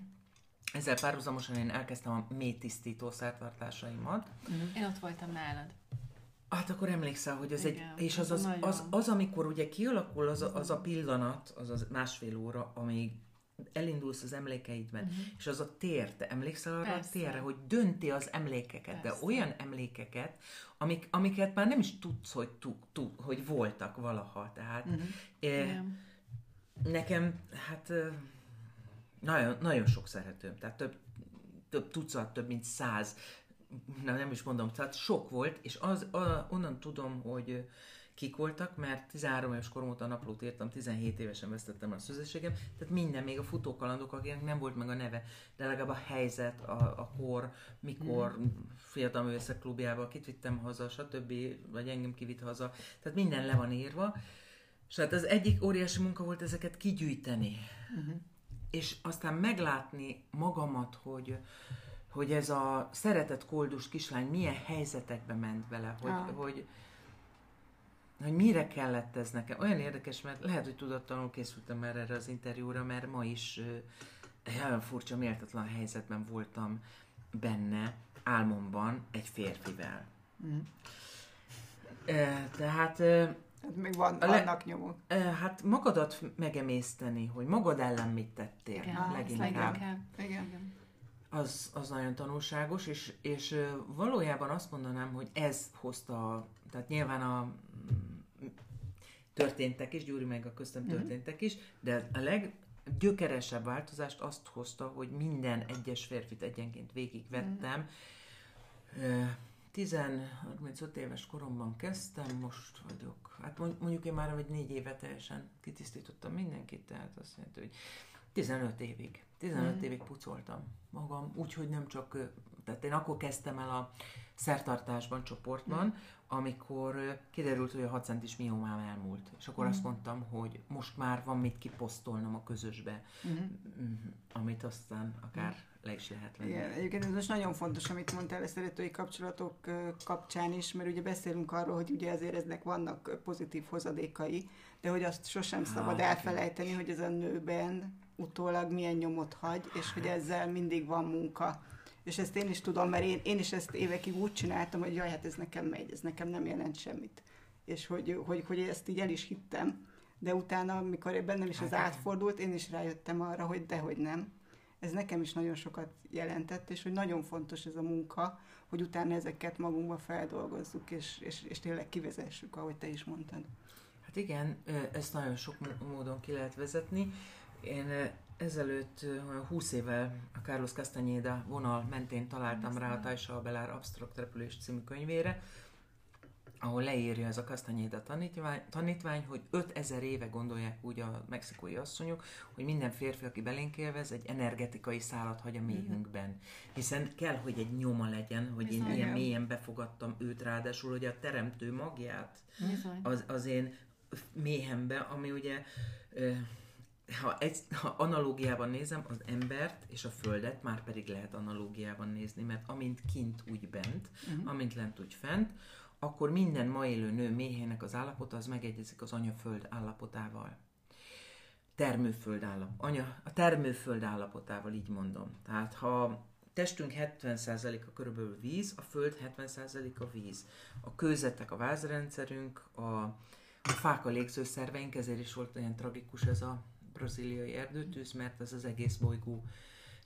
ezzel párhuzamosan én elkezdtem a mély tisztító szertartásaimat. Uh-huh. Én ott voltam nálad. Hát akkor emlékszel, hogy ez Igen, egy, és az az, az, az, az, amikor ugye kialakul az a, az a pillanat, az az másfél óra, amíg elindulsz az emlékeidben, uh-huh. és az a tér, te emlékszel arra Persze. a térre, hogy dönti az emlékeket, Persze. de olyan emlékeket, amik, amiket már nem is tudsz, hogy, tu, tu, hogy voltak valaha. Tehát uh-huh. eh, nekem, hát eh, nagyon, nagyon sok szeretőm, tehát több, több tucat, több mint száz, na, nem is mondom, tehát sok volt, és az, a, onnan tudom, hogy kik voltak, mert 13 éves korom óta naplót írtam, 17 évesen vesztettem a szüzességem, tehát minden, még a futókalandok, akinek nem volt meg a neve, de legalább a helyzet, a, a kor, mikor mm. fiatal művészek klubjába, kit vittem haza, stb., vagy engem kivitt haza, tehát minden le van írva, és hát az egyik óriási munka volt ezeket kigyűjteni. Mm-hmm. És aztán meglátni magamat, hogy, hogy ez a szeretett koldus kislány milyen helyzetekbe ment bele, hogy, ah. hogy, hogy mire kellett ez nekem. Olyan érdekes, mert lehet, hogy tudatlanul készültem már erre az interjúra, mert ma is olyan furcsa, méltatlan helyzetben voltam benne, álmomban egy férfivel. Mm. Tehát Hát még van, vannak nyomok. Hát magadat megemészteni, hogy magad ellen mit tettél igen, leginkább. leginkább. Igen. igen. Az, az nagyon tanulságos, és, és valójában azt mondanám, hogy ez hozta, tehát nyilván a történtek is, Gyuri meg a köztem mhm. történtek is, de a leggyökeresebb változást azt hozta, hogy minden egyes férfit egyenként végigvettem. Mm. 10-35 éves koromban kezdtem, most vagyok, hát mondjuk én már vagy négy éve teljesen kitisztítottam mindenkit, tehát azt jelenti, hogy 15 évig, 15 mm. évig pucoltam magam, úgyhogy nem csak, tehát én akkor kezdtem el a szertartásban, csoportban, mm amikor kiderült, hogy a 6 centis miomám elmúlt. És akkor mm. azt mondtam, hogy most már van mit kiposztolnom a közösbe, mm. amit aztán akár mm. le is lehet venni. Igen, egyébként ez most nagyon fontos, amit mondtál a szeretői kapcsolatok kapcsán is, mert ugye beszélünk arról, hogy ugye ezért eznek vannak pozitív hozadékai, de hogy azt sosem Há, szabad elfelejteni, hogy ez a nőben utólag milyen nyomot hagy, és hogy ezzel mindig van munka és ezt én is tudom, mert én, én is ezt évekig úgy csináltam, hogy jaj, hát ez nekem megy, ez nekem nem jelent semmit. És hogy, hogy, hogy ezt így el is hittem, de utána, amikor bennem is az hát, átfordult, én is rájöttem arra, hogy dehogy nem. Ez nekem is nagyon sokat jelentett, és hogy nagyon fontos ez a munka, hogy utána ezeket magunkba feldolgozzuk, és, és, és tényleg kivezessük, ahogy te is mondtad. Hát igen, ezt nagyon sok módon ki lehet vezetni. Én ezelőtt 20 évvel a Carlos Castaneda vonal mentén találtam rá a Tajsa Abelár Abstrakt Repülés című könyvére, ahol leírja ez a Castaneda tanítvány, tanítvány, hogy 5000 éve gondolják úgy a mexikói asszonyok, hogy minden férfi, aki belénk élvez, egy energetikai szálat hagy a méhünkben. Hiszen kell, hogy egy nyoma legyen, hogy én ilyen mélyen befogadtam őt, ráadásul, hogy a teremtő magját az, az én méhembe, ami ugye ha, egy, ha analógiában nézem az embert és a földet, már pedig lehet analógiában nézni, mert amint kint úgy bent, uh-huh. amint lent úgy fent, akkor minden ma élő nő méhének az állapota az megegyezik az anyaföld állapotával. Termőföld állap, anya, a termőföld állapotával, így mondom. Tehát ha testünk 70%-a körülbelül víz, a föld 70%-a víz. A kőzetek a vázrendszerünk, a, a fák a légzőszerveink, ezért is volt olyan tragikus ez a braziliai erdőtűz, mert az az egész bolygó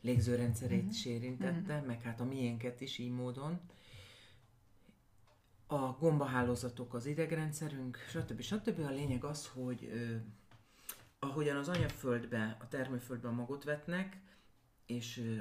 légzőrendszerét uh-huh. is érintette, uh-huh. meg hát a miénket is így módon. A gombahálózatok az idegrendszerünk, stb. stb. A lényeg az, hogy ö, ahogyan az anyaföldbe, a termőföldbe magot vetnek, és ö,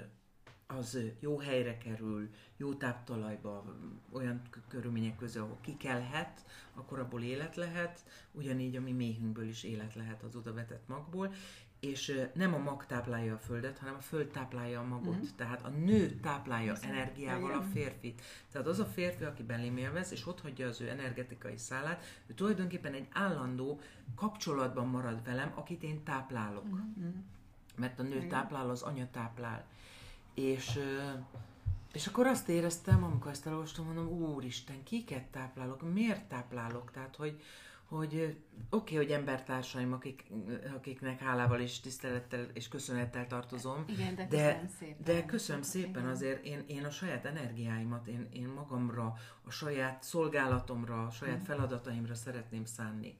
az jó helyre kerül, jó táptalajba, olyan körülmények között, ahol kikelhet, akkor abból élet lehet, ugyanígy a mi méhünkből is élet lehet az oda vetett magból, és nem a mag táplálja a földet, hanem a föld táplálja a magot. Mm-hmm. Tehát a nő táplálja Ez energiával a férfit. Tehát az a férfi, aki belém élvez, és ott hagyja az ő energetikai szálát, ő tulajdonképpen egy állandó kapcsolatban marad velem, akit én táplálok. Mm-hmm. Mert a nő táplál, az anya táplál. És, és akkor azt éreztem, amikor ezt elolvastam, mondom, úristen, kiket táplálok, miért táplálok? Tehát, hogy, hogy oké, okay, hogy embertársaim, akik, akiknek hálával és tisztelettel és köszönettel tartozom. Igen, de, de köszönöm szépen. De köszönöm szépen azért, én, én a saját energiáimat, én, én magamra, a saját szolgálatomra, a saját mm. feladataimra szeretném szánni.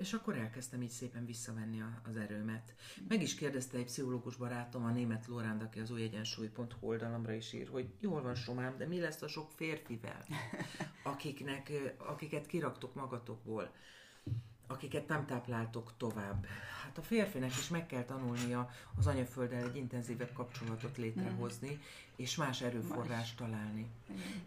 És akkor elkezdtem így szépen visszavenni a, az erőmet. Meg is kérdezte egy pszichológus barátom, a német Lóránd, aki az új egyensúly.hu oldalamra is ír, hogy jól van Somám, de mi lesz a sok férfivel, <laughs> akiknek, akiket kiraktok magatokból akiket nem tápláltok tovább. Hát a férfinek is meg kell tanulnia az anyafölddel egy intenzívebb kapcsolatot létrehozni, és más erőforrást találni.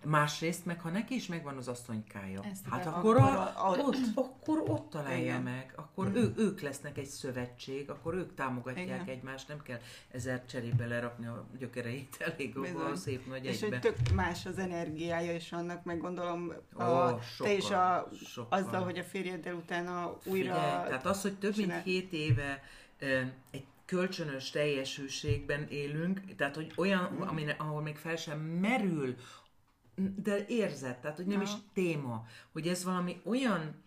Másrészt meg, ha neki is megvan az asszonykája, Ezt hát akkor, akkor, a, a, ott, akkor ott találja Igen. meg, akkor ő, ők lesznek egy szövetség, akkor ők támogatják Igen. egymást, nem kell ezer cserébe lerakni a gyökereit, <laughs> elég a szép nagy És egybe. hogy tök más az energiája is annak, meg gondolom a, oh, sokkal, te is a, sokkal. azzal, hogy a férjeddel utána újra... Figyelj, tehát az, hogy több mint hét éve egy kölcsönös teljesülségben élünk, tehát hogy olyan, mm. amin, ahol még fel sem merül, de érzett, tehát hogy nem is téma, hogy ez valami olyan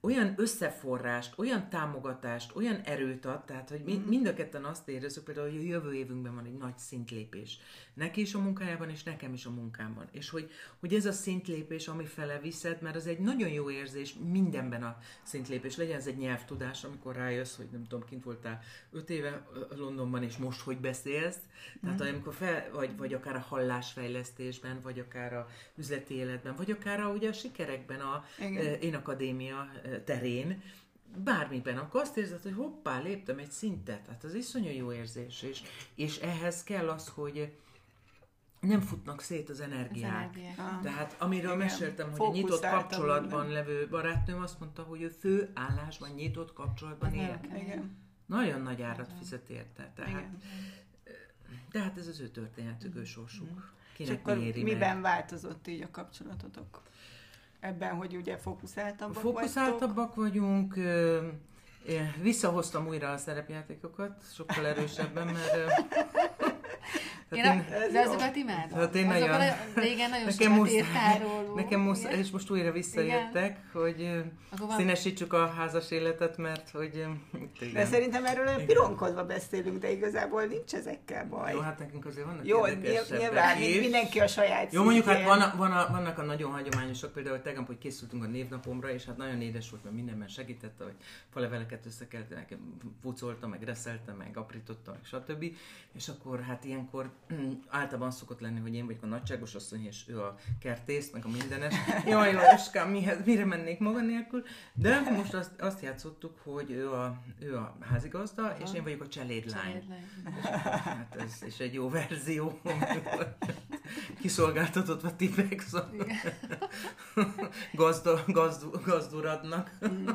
olyan összeforrást, olyan támogatást, olyan erőt ad, tehát hogy mi, mm. mind a ketten azt érezzük, például, hogy a jövő évünkben van egy nagy szintlépés. Neki is a munkájában, és nekem is a munkámban. És hogy, hogy ez a szintlépés, ami fele viszed, mert az egy nagyon jó érzés mindenben a szintlépés. Legyen ez egy nyelvtudás, amikor rájössz, hogy nem tudom, kint voltál öt éve Londonban, és most hogy beszélsz. Tehát mm. amikor fel, vagy, vagy akár a hallásfejlesztésben, vagy akár a üzleti életben, vagy akár a, ugye a sikerekben, a Igen. Én Akadémia akadémia terén, bármiben, akkor azt érzed, hogy hoppá, léptem egy szintet. Hát az iszonyú jó érzés, és, és ehhez kell az, hogy nem futnak szét az energiák. Az energiák. Ah. Tehát amiről Igen. meséltem, hogy a nyitott kapcsolatban minden. levő barátnőm azt mondta, hogy ő fő állásban, nyitott kapcsolatban él. Igen. Nagyon nagy árat Igen. fizet érte. Tehát, Igen. tehát ez az ő történetük, ő sorsuk. Kinek És akkor mi miben meg? változott így a kapcsolatotok? Ebben, hogy ugye fókuszáltabbak Fókuszáltabbak vagyunk, visszahoztam újra a szerepjátékokat, sokkal erősebben, mert én, én, de azokat imádom. Hát én nagyon, a, régen nagyon nekem sokat írtál róluk. Nekem muszáj, és most újra visszajöttek, hogy van... színesítsük a házas életet, mert hogy... Igen. De szerintem erről olyan pironkodva beszélünk, de igazából nincs ezekkel baj. Jó, hát nekünk azért vannak Jó, nyilván, mindenki a saját Jó, mondjuk hát van, van, vannak a nagyon hagyományosak, például tegnap, hogy készültünk a névnapomra, és hát nagyon édes volt, mert mindenben segítette, hogy faleveleket összekelte, nekem pucolta, meg reszelte, meg aprította, meg stb. És akkor hát ilyenkor általában szokott lenni, hogy én vagyok a nagyságos asszony, és ő a kertész, meg a mindenes. <laughs> Jaj, Lajoskám, mihez, mire mennék maga nélkül? De most azt, azt játszottuk, hogy ő a, ő a házigazda, Aha. és én vagyok a cselédlány. Hát ez is egy jó verzió, kiszolgáltatott a tipek, szóval gazda, gazd, gazduradnak. Mm.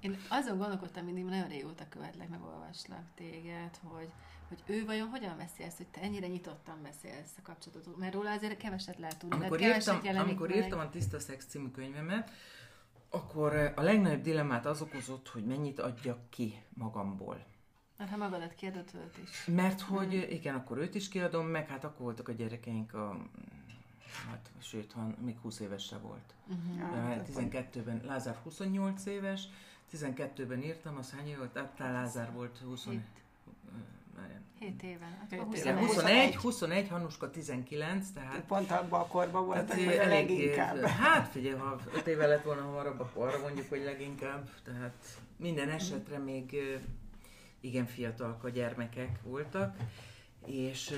Én azon gondolkodtam mindig, nagyon régóta követlek, meg olvaslak téged, hogy hogy ő vajon hogyan veszi ezt, hogy te ennyire nyitottan beszélsz a kapcsolatodról, mert róla azért keveset lehet tudni. Amikor, írtam, amikor írtam a Tiszta Szex című könyvemet, akkor eh, a legnagyobb dilemmát az okozott, hogy mennyit adjak ki magamból. Mert ha magadat kiadod őt is. Mert hogy hmm. igen, akkor őt is kiadom, meg hát akkor voltak a gyerekeink a hát, sőt, ha még 20 éves se volt. Uh-huh. Ja, 12-ben Lázár 28 éves, 12-ben írtam, az hány év volt? Hát Lázár volt 20. 7 éven. 21, 21, 21, Hanuska 19, tehát... Pont abban a korban volt, hát, hogy a leginkább. Hát figyelj, ha 5 éve lett volna hamarabb, akkor arra mondjuk, hogy leginkább. Tehát minden esetre még igen fiatalok a gyermekek voltak, és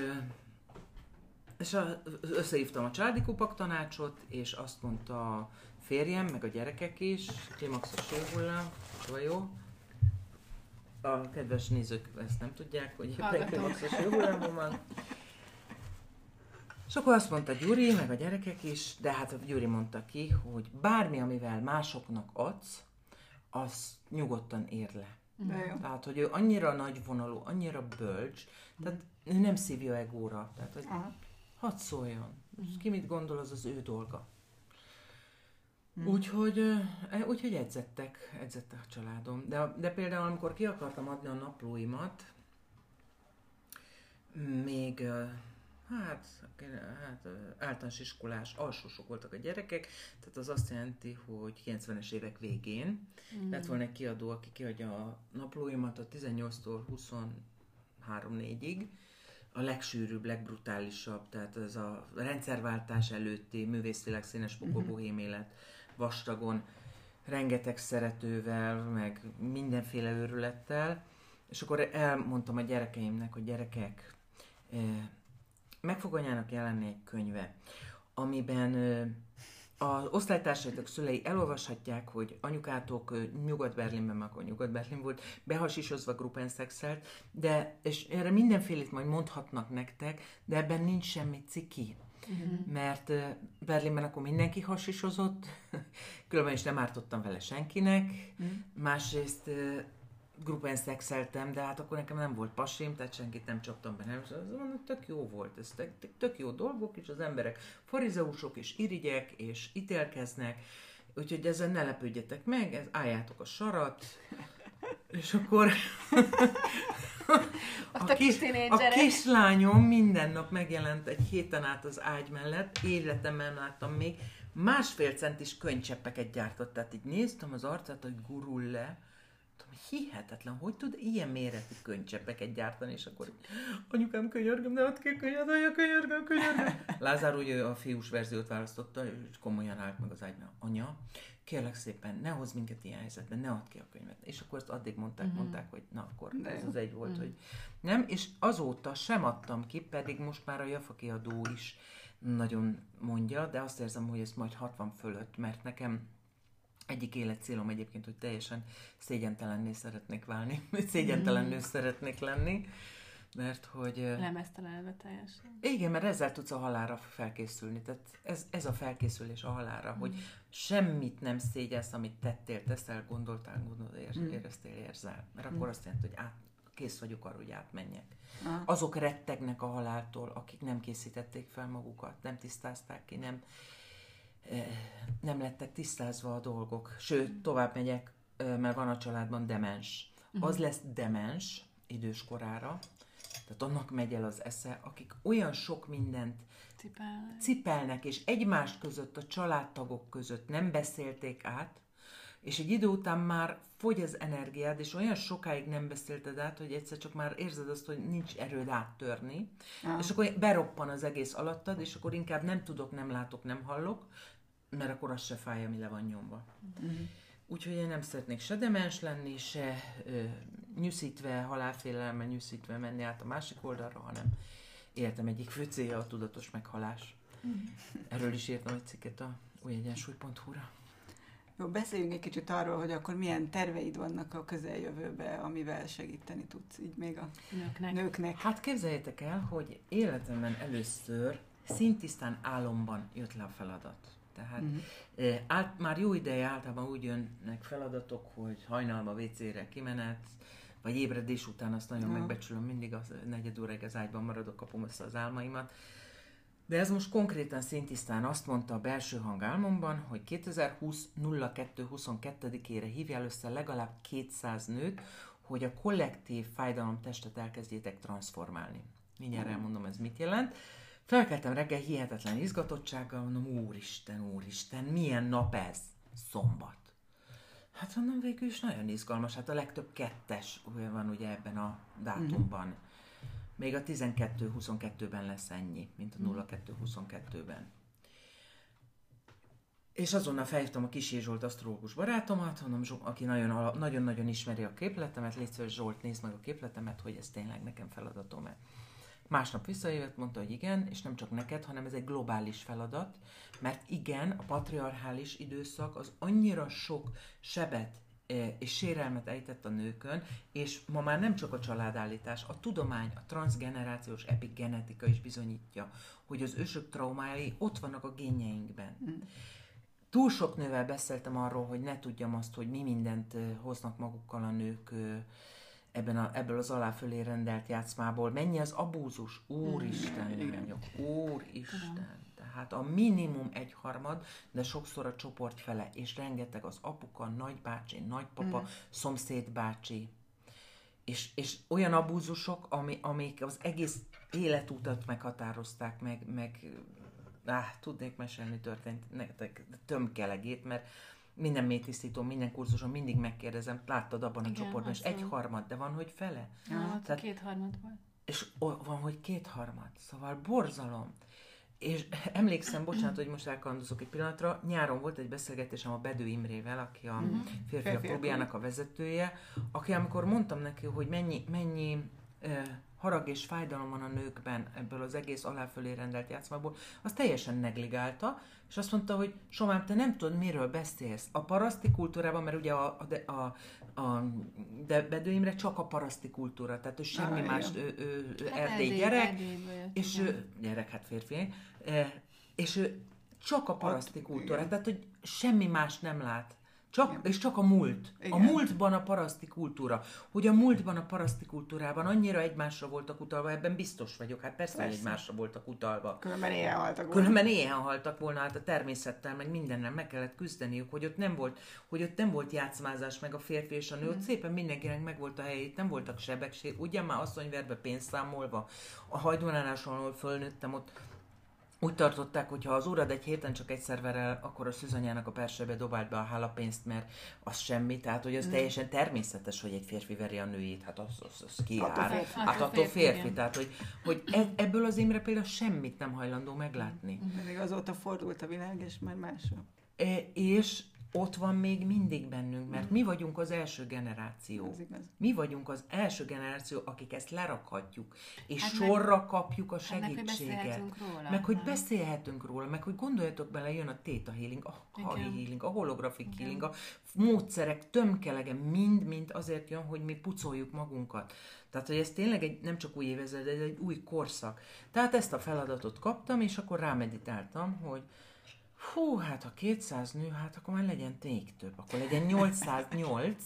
és összehívtam a családi kupak tanácsot, és azt mondta a férjem, meg a gyerekek is, klimaxos hullám, jó, a kedves nézők ezt nem tudják, hogy klimaxos jövőlemben van. És akkor azt mondta Gyuri, meg a gyerekek is, de hát a Gyuri mondta ki, hogy bármi, amivel másoknak adsz, az nyugodtan ér le. De Tehát, hogy ő annyira nagy vonalú, annyira bölcs, tehát ő nem szívja egóra. Tehát, hogy hadd szóljon. Ki mit gondol, az az ő dolga. Mm. Úgyhogy, e, úgyhogy edzettek, edzettek a családom. De, de például, amikor ki akartam adni a naplóimat, még hát, hát általános iskolás alsósok voltak a gyerekek, tehát az azt jelenti, hogy 90-es évek végén mm. lett volna egy kiadó, aki kiadja a naplóimat a 18-tól 23-4-ig, a legsűrűbb, legbrutálisabb, tehát ez a rendszerváltás előtti művészvilág színes mm-hmm. bohém élet vastagon, rengeteg szeretővel, meg mindenféle őrülettel, és akkor elmondtam a gyerekeimnek, hogy gyerekek, meg fog anyának jelenni egy könyve, amiben az osztálytársaitok szülei elolvashatják, hogy anyukátok Nyugat-Berlinben, akkor Nyugat-Berlin volt, behasisozva gruppenszexelt, de, és erre mindenfélét majd mondhatnak nektek, de ebben nincs semmi ciki. Uh-huh. Mert Berlinben akkor mindenki hasisozott, <laughs> különben is nem ártottam vele senkinek, uh-huh. másrészt gruppen szexeltem, de hát akkor nekem nem volt pasim, tehát senkit nem csaptam be, nem. Mondom, tök jó volt, ez tök, tök jó dolgok, és az emberek farizeusok, és irigyek, és ítélkeznek, úgyhogy ezen ne lepődjetek meg, ez, álljátok a sarat, <laughs> és akkor <laughs> a, a, kis, a kislányom minden nap megjelent egy héten át az ágy mellett, életemben láttam még, másfél centis könycseppeket gyártott, tehát így néztem az arcát, hogy gurul le, hihetetlen, hogy tud ilyen méretű könycseppeket gyártani, és akkor anyukám könyörgöm, ne add ki anya könyörgöm, könyörgöm. Lázár ugye a fiús verziót választotta, és komolyan állt meg az ágyban. Anya, kérlek szépen, ne hozz minket ilyen helyzetben, ne add ki a könyvet. És akkor ezt addig mondták, uh-huh. mondták, hogy na akkor De ez az egy volt, uh-huh. hogy nem, és azóta sem adtam ki, pedig most már a Jafa kiadó is nagyon mondja, de azt érzem, hogy ez majd 60 fölött, mert nekem egyik életcélom egyébként, hogy teljesen szégyentelenné szeretnék válni, <laughs> szégyentelen nő szeretnék lenni, mert hogy... Lemeztelenve teljesen. Igen, mert ezzel tudsz a halára felkészülni. Tehát ez, ez a felkészülés a halára, mm. hogy semmit nem szégyelsz, amit tettél, teszel, gondoltál, gondolod, ér, mm. éreztél, érzel. Mert mm. akkor azt jelenti, hogy át, kész vagyok arra, hogy átmenjek. Ah. Azok rettegnek a haláltól, akik nem készítették fel magukat, nem tisztázták ki, nem, nem lettek tisztázva a dolgok. Sőt, tovább megyek, mert van a családban demens. Uh-huh. Az lesz demens időskorára, tehát annak megy el az esze, akik olyan sok mindent cipelnek, cipelnek és egymást között, a családtagok között nem beszélték át, és egy idő után már fogy az energiád, és olyan sokáig nem beszélted át, hogy egyszer csak már érzed azt, hogy nincs erőd áttörni, ah. és akkor beroppan az egész alattad, és akkor inkább nem tudok, nem látok, nem hallok, mert akkor az se fáj, ami le van nyomva. Uh-huh. Úgyhogy én nem szeretnék se demens lenni, se ö, nyűszítve, halálfélelme nyűszítve menni át a másik oldalra, hanem életem egyik fő célja a tudatos meghalás. Uh-huh. Erről is írtam egy cikket a újegyensúly.hu-ra. Jó, beszéljünk egy kicsit arról, hogy akkor milyen terveid vannak a közeljövőbe, amivel segíteni tudsz így még a nőknek. nőknek. Hát képzeljétek el, hogy életemben először szintisztán álomban jött le a feladat. Tehát uh-huh. át, már jó ideje általában úgy jönnek feladatok, hogy hajnalba WC-re kimenet, vagy ébredés után azt nagyon uh-huh. megbecsülöm, mindig az negyed óráig az ágyban maradok, kapom össze az álmaimat. De ez most konkrétan szintisztán azt mondta a belső hang álmomban, hogy 2020 02 22-ére hívjál össze legalább 200 nőt, hogy a kollektív fájdalomtestet elkezdjétek transformálni. Mindjárt elmondom, ez mit jelent. Felkeltem reggel hihetetlen izgatottsággal, mondom, úristen, úristen, milyen nap ez? Szombat. Hát mondom, végül is nagyon izgalmas, hát a legtöbb kettes van ugye ebben a dátumban. Uh-huh. Még a 12-22-ben lesz ennyi, mint a 02-22-ben. Mhm. És azonnal felhívtam a Kis Zsolt asztrológus barátomat, mondom, aki nagyon-nagyon ismeri a képletemet, légy Zsolt, nézd meg a képletemet, hogy ez tényleg nekem feladatom-e. Másnap visszajött, mondta, hogy igen, és nem csak neked, hanem ez egy globális feladat, mert igen, a patriarchális időszak az annyira sok sebet e, és sérelmet ejtett a nőkön, és ma már nem csak a családállítás, a tudomány, a transgenerációs epigenetika is bizonyítja, hogy az ősök traumái ott vannak a génjeinkben. Mm. Túl sok nővel beszéltem arról, hogy ne tudjam azt, hogy mi mindent e, hoznak magukkal a nők, ebben a, ebből az alá fölé rendelt játszmából. Mennyi az abúzus? Úristen, lányok, úristen. Tehát a minimum egyharmad, de sokszor a csoport fele, és rengeteg az apuka, nagybácsi, nagypapa, mm. szomszédbácsi. és, és olyan abúzusok, ami, amik az egész életutat meghatározták, meg, meg áh, tudnék mesélni történt nektek tömkelegét, mert minden mélytisztító, minden kurzuson mindig megkérdezem, láttad abban a Igen, csoportban, és egy harmad, de van, hogy fele. Ja, Tehát, kétharmad volt. És van, hogy kétharmad. Szóval borzalom. És <laughs> emlékszem, bocsánat, hogy most elkalandozok egy pillanatra, nyáron volt egy beszélgetésem a Bedő Imrével, aki a mm-hmm. férfiak klubjának a vezetője, aki amikor mondtam neki, hogy mennyi, mennyi harag és fájdalom van a nőkben ebből az egész aláfölé rendelt játszmából, az teljesen negligálta, és azt mondta, hogy Somám, te nem tudod, miről beszélsz. A paraszti kultúrában, mert ugye a, a, a, a de Bedőimre csak a paraszti kultúra, tehát ő semmi ah, más, ő, ő, ő hát erdély gyerek, erdélyből, és ő, gyerek, hát férfi, és ő csak a paraszti kultúra, tehát hogy semmi más nem lát. Csak, Igen. és csak a múlt. Igen. A múltban a paraszti kultúra. Hogy a múltban a paraszti kultúrában annyira egymásra voltak utalva, ebben biztos vagyok. Hát persze, persze. hogy egymásra voltak utalva. Különben éhen haltak volna. Különben éhen haltak volna, hát a természettel, meg mindennel meg kellett küzdeniük, hogy ott nem volt, hogy ott nem volt játszmázás, meg a férfi és a nő, mm. ott szépen mindenkinek meg volt a helyét, nem voltak sebegség. Ugye már asszonyverbe pénzt számolva, a hajdvonáláson, ahol fölnőttem, ott úgy tartották, hogy ha az órad egy héten csak egyszer ver el, akkor a szűzanyának a persebe dobált be a hálapénzt, mert az semmi. Tehát, hogy az mm. teljesen természetes, hogy egy férfi veri a nőjét. Hát az, az, az ki Hát attól férfi. férfi. Tehát, hogy, hogy e, ebből az Imre például semmit nem hajlandó meglátni. Még azóta fordult a világ, és már másra. E, és ott van még mindig bennünk, mert mi vagyunk az első generáció. Mi vagyunk az első generáció, akik ezt lerakhatjuk, és hát sorra meg, kapjuk a segítséget. Hát meg, róla, meg hogy beszélhetünk róla, meg hogy gondoljatok bele, jön a Theta Healing, a Kali Healing, a Holographic Igen. Healing, a módszerek tömkelege, mind-mind azért jön, hogy mi pucoljuk magunkat. Tehát, hogy ez tényleg egy, nem csak új évezred, de egy új korszak. Tehát ezt a feladatot kaptam, és akkor rámeditáltam, hogy Hú, hát ha 200 nő, hát akkor már legyen még több. Akkor legyen 808,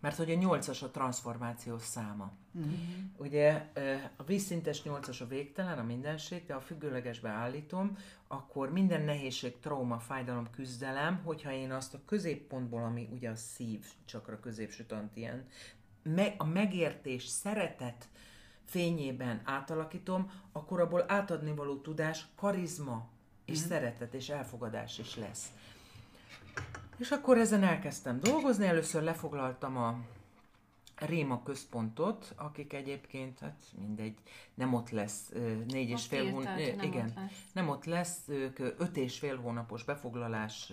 mert hogy a 8-as a transformációs száma. Mm-hmm. Ugye a vízszintes 8-as a végtelen, a mindenség, de a függőlegesbe állítom, akkor minden nehézség, trauma, fájdalom, küzdelem, hogyha én azt a középpontból, ami ugye a szív, csak a középső tantien, a megértés, szeretet fényében átalakítom, akkor abból átadni való tudás, karizma, és mm. szeretet és elfogadás is lesz. És akkor ezen elkezdtem dolgozni, először lefoglaltam a Réma központot, akik egyébként, hát mindegy, nem ott lesz négy és fél hónap, igen, ott lesz. nem ott lesz, ők öt és fél hónapos befoglalás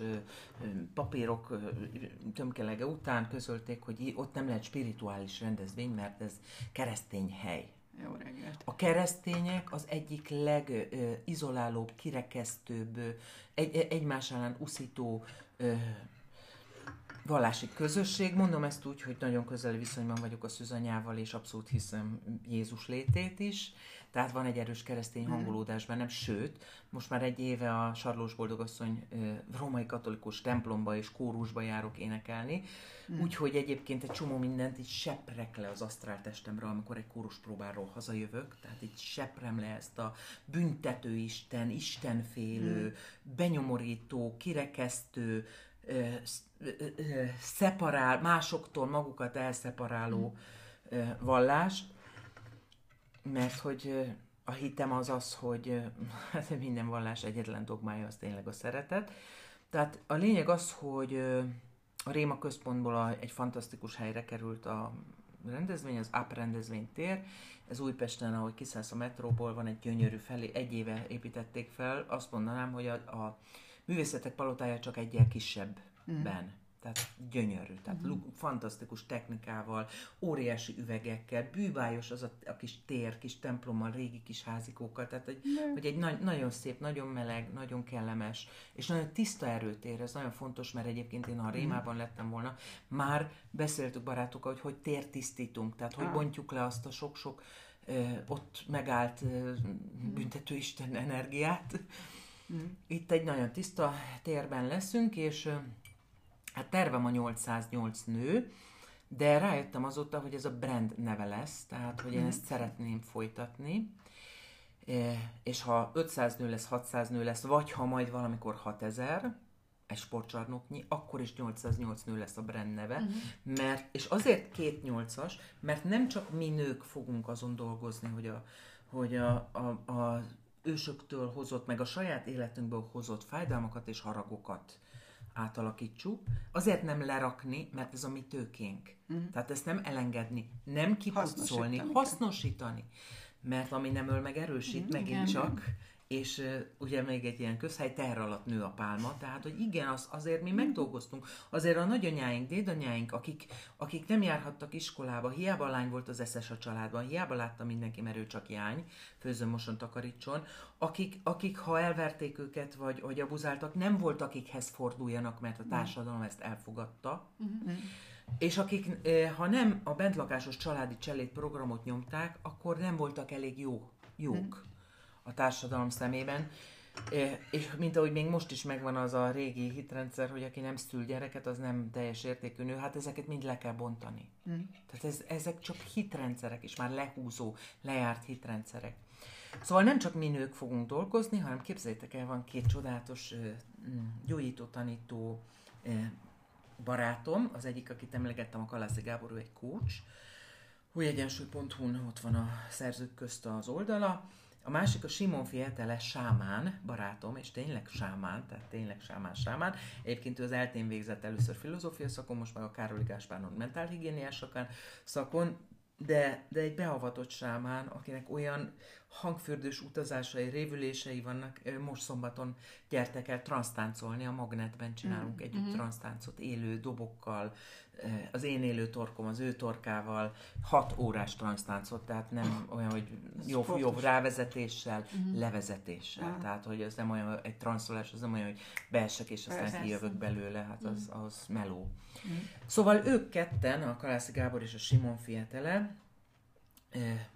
papírok tömkelege után közölték, hogy ott nem lehet spirituális rendezvény, mert ez keresztény hely. Jó reggelt. A keresztények az egyik legizolálóbb, kirekesztőbb, egy, egymás ellen uszító ö, vallási közösség. Mondom ezt úgy, hogy nagyon közeli viszonyban vagyok a szűzanyával, és abszolút hiszem Jézus létét is. Tehát van egy erős keresztény mhm. hangolódás bennem, sőt, most már egy éve a Sarlós Boldogasszony római katolikus templomba és kórusba járok énekelni, mm. úgyhogy egyébként egy csomó mindent így seprek le az asztráltestemre, amikor egy kórus próbáról hazajövök, tehát így seprem le ezt a büntető Isten, Istenfélő, mm. benyomorító, kirekesztő, szeparál, másoktól magukat elszeparáló mm. vallást, mert hogy a hitem az az, hogy <laughs> hát minden vallás egyetlen dogmája az tényleg a szeretet. Tehát a lényeg az, hogy a Réma központból egy fantasztikus helyre került a rendezvény, az AP rendezvény tér. Ez Újpesten, ahogy kiszállsz a metróból, van egy gyönyörű felé, egy éve építették fel. Azt mondanám, hogy a, a művészetek palotája csak egyel kisebben. Mm. Tehát gyönyörű, tehát uh-huh. fantasztikus technikával, óriási üvegekkel, bűvályos az a, a kis tér, kis templommal, régi kis házikókkal, tehát hogy, hogy egy na- nagyon szép, nagyon meleg, nagyon kellemes, és nagyon tiszta erőtér, ez nagyon fontos, mert egyébként én, ha a Rémában lettem volna, már beszéltük barátokkal, hogy hogy tértisztítunk, tehát hogy ah. bontjuk le azt a sok-sok ö, ott megállt ö, büntetőisten energiát. Uh-huh. Itt egy nagyon tiszta térben leszünk, és Hát tervem a 808 nő, de rájöttem azóta, hogy ez a brand neve lesz, tehát hogy én mhm. ezt szeretném folytatni, e, és ha 500 nő lesz, 600 nő lesz, vagy ha majd valamikor 6000, egy sportcsarnoknyi, akkor is 808 nő lesz a brand neve, uh-huh. mert, és azért két nyolcas, mert nem csak mi nők fogunk azon dolgozni, hogy a, hogy a, a, a ősöktől hozott, meg a saját életünkből hozott fájdalmakat és haragokat átalakítsuk, azért nem lerakni, mert ez a mi tőkénk. Uh-huh. Tehát ezt nem elengedni, nem kipucolni, hasznosítani. hasznosítani. Mert ami nem öl meg erősít, uh-huh. megint Igen. csak és uh, ugye még egy ilyen közhely terr alatt nő a pálma, tehát hogy igen, az, azért mi megdolgoztunk, azért a nagyanyáink, dédanyáink, akik, akik nem járhattak iskolába, hiába lány volt az eszes a családban, hiába látta mindenki, mert ő csak jány, főzön, moson, takarítson, akik, akik ha elverték őket, vagy, vagy abuzáltak, nem volt akikhez forduljanak, mert a társadalom ezt elfogadta, uh-huh. És akik, ha nem a bentlakásos családi cselét programot nyomták, akkor nem voltak elég jó, jók. Uh-huh a társadalom szemében. És mint ahogy még most is megvan az a régi hitrendszer, hogy aki nem szül gyereket, az nem teljes értékű nő, hát ezeket mind le kell bontani. Mm. Tehát ez, ezek csak hitrendszerek, és már lehúzó, lejárt hitrendszerek. Szóval nem csak mi nők fogunk dolgozni, hanem képzeljétek el, van két csodálatos mm, gyógyító tanító barátom, az egyik, akit emlegettem, a Kalászi Gábor, ő egy coach, újegyensúly.hu-n ott van a szerzők közt az oldala, a másik a Simon Fietele sámán, barátom, és tényleg sámán, tehát tényleg sámán, sámán. Egyébként ő az eltén végzett először filozófia szakon, most meg a Károli Gáspáron mentálhigiéniás szakon, de, de egy beavatott sámán, akinek olyan hangfürdős utazásai, révülései vannak. Most szombaton gyertek el transztáncolni, a Magnetben csinálunk mm. együtt mm-hmm. transztáncot élő dobokkal, az én élő torkom az ő torkával, hat órás transztáncot, tehát nem olyan, hogy jobb, jobb rávezetéssel, mm-hmm. levezetéssel. Ah. Tehát, hogy ez nem olyan, egy transzolás, az nem olyan, hogy beesek és aztán Persze. kijövök belőle, hát az, mhm. az meló. Mm. Szóval ők ketten, a Kalászi Gábor és a Simon Fietele,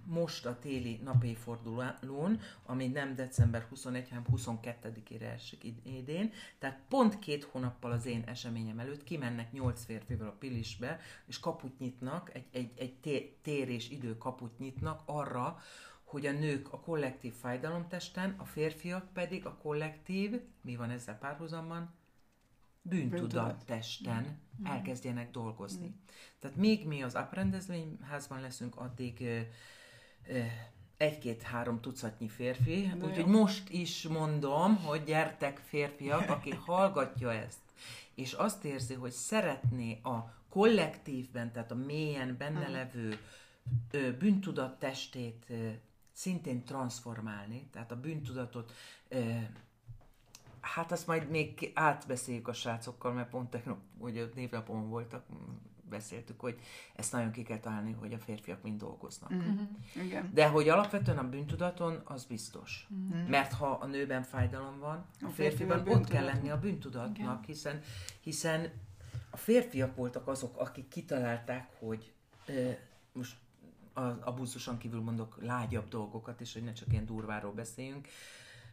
most a téli napéfordulón, ami nem december 21, hanem 22-ére esik idén, tehát pont két hónappal az én eseményem előtt kimennek nyolc férfival a Pilisbe, és kaput nyitnak, egy, egy, egy tér és idő kaput nyitnak arra, hogy a nők a kollektív fájdalomtesten, a férfiak pedig a kollektív, mi van ezzel párhuzamban? Bűntudattesten mm. elkezdjenek dolgozni. Mm. Tehát még mi az aprendezvényházban leszünk, addig egy-két-három tucatnyi férfi, úgyhogy most is mondom, hogy gyertek férfiak, aki <laughs> hallgatja ezt, és azt érzi, hogy szeretné a kollektívben, tehát a mélyen benne levő bűntudat testét szintén transformálni, tehát a bűntudatot Hát azt majd még átbeszéljük a srácokkal, mert pont tegnap, ugye névnapon voltak, beszéltük, hogy ezt nagyon ki kell találni, hogy a férfiak mind dolgoznak. Mm-hmm. Igen. De hogy alapvetően a bűntudaton, az biztos. Mm-hmm. Mert ha a nőben fájdalom van, a, a férfiban ott kell lenni a bűntudatnak, Igen. hiszen, hiszen a férfiak voltak azok, akik kitalálták, hogy ö, most az abúzuson kívül mondok lágyabb dolgokat, és hogy ne csak ilyen durváról beszéljünk,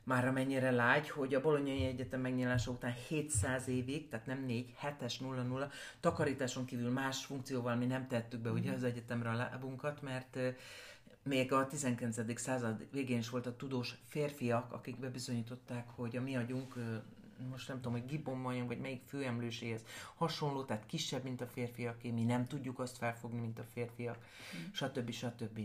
már amennyire lágy, hogy a Bolonyai Egyetem megnyilása után 700 évig, tehát nem 4, 7-es 0-0, takarításon kívül más funkcióval mi nem tettük be ugye mhm. az egyetemre a lábunkat, mert még a 19. század végén is voltak tudós férfiak, akik bebizonyították, hogy a mi agyunk most nem tudom, hogy gibbon majom, vagy melyik főemlőséhez hasonló, tehát kisebb, mint a férfiaké, mi nem tudjuk azt felfogni, mint a férfiak, mm. stb. stb.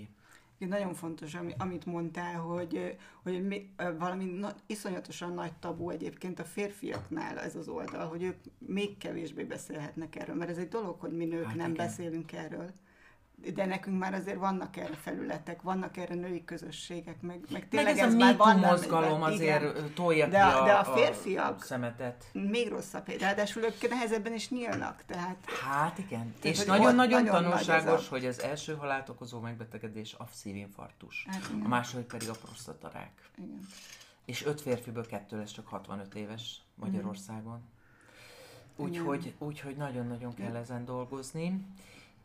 Nagyon fontos, amit mondtál, hogy, hogy mi, valami na, iszonyatosan nagy tabu egyébként a férfiaknál ez az oldal, hogy ők még kevésbé beszélhetnek erről, mert ez egy dolog, hogy mi nők hát nem igen. beszélünk erről de nekünk már azért vannak erre felületek, vannak erre női közösségek, meg, meg tényleg meg ez, ez a már van mozgalom azért igen. tolja de, a, de a férfiak a szemetet. még rosszabb, ráadásul ők nehezebben is nyílnak. Tehát, hát igen, tehát, és nagyon-nagyon nagyon tanulságos, a... hogy az első halált okozó megbetegedés a szívinfarktus, hát, a második pedig a prostatarák. Igen. És öt férfiből kettő lesz csak 65 éves Magyarországon. Úgyhogy úgy, nagyon-nagyon kell ezen dolgozni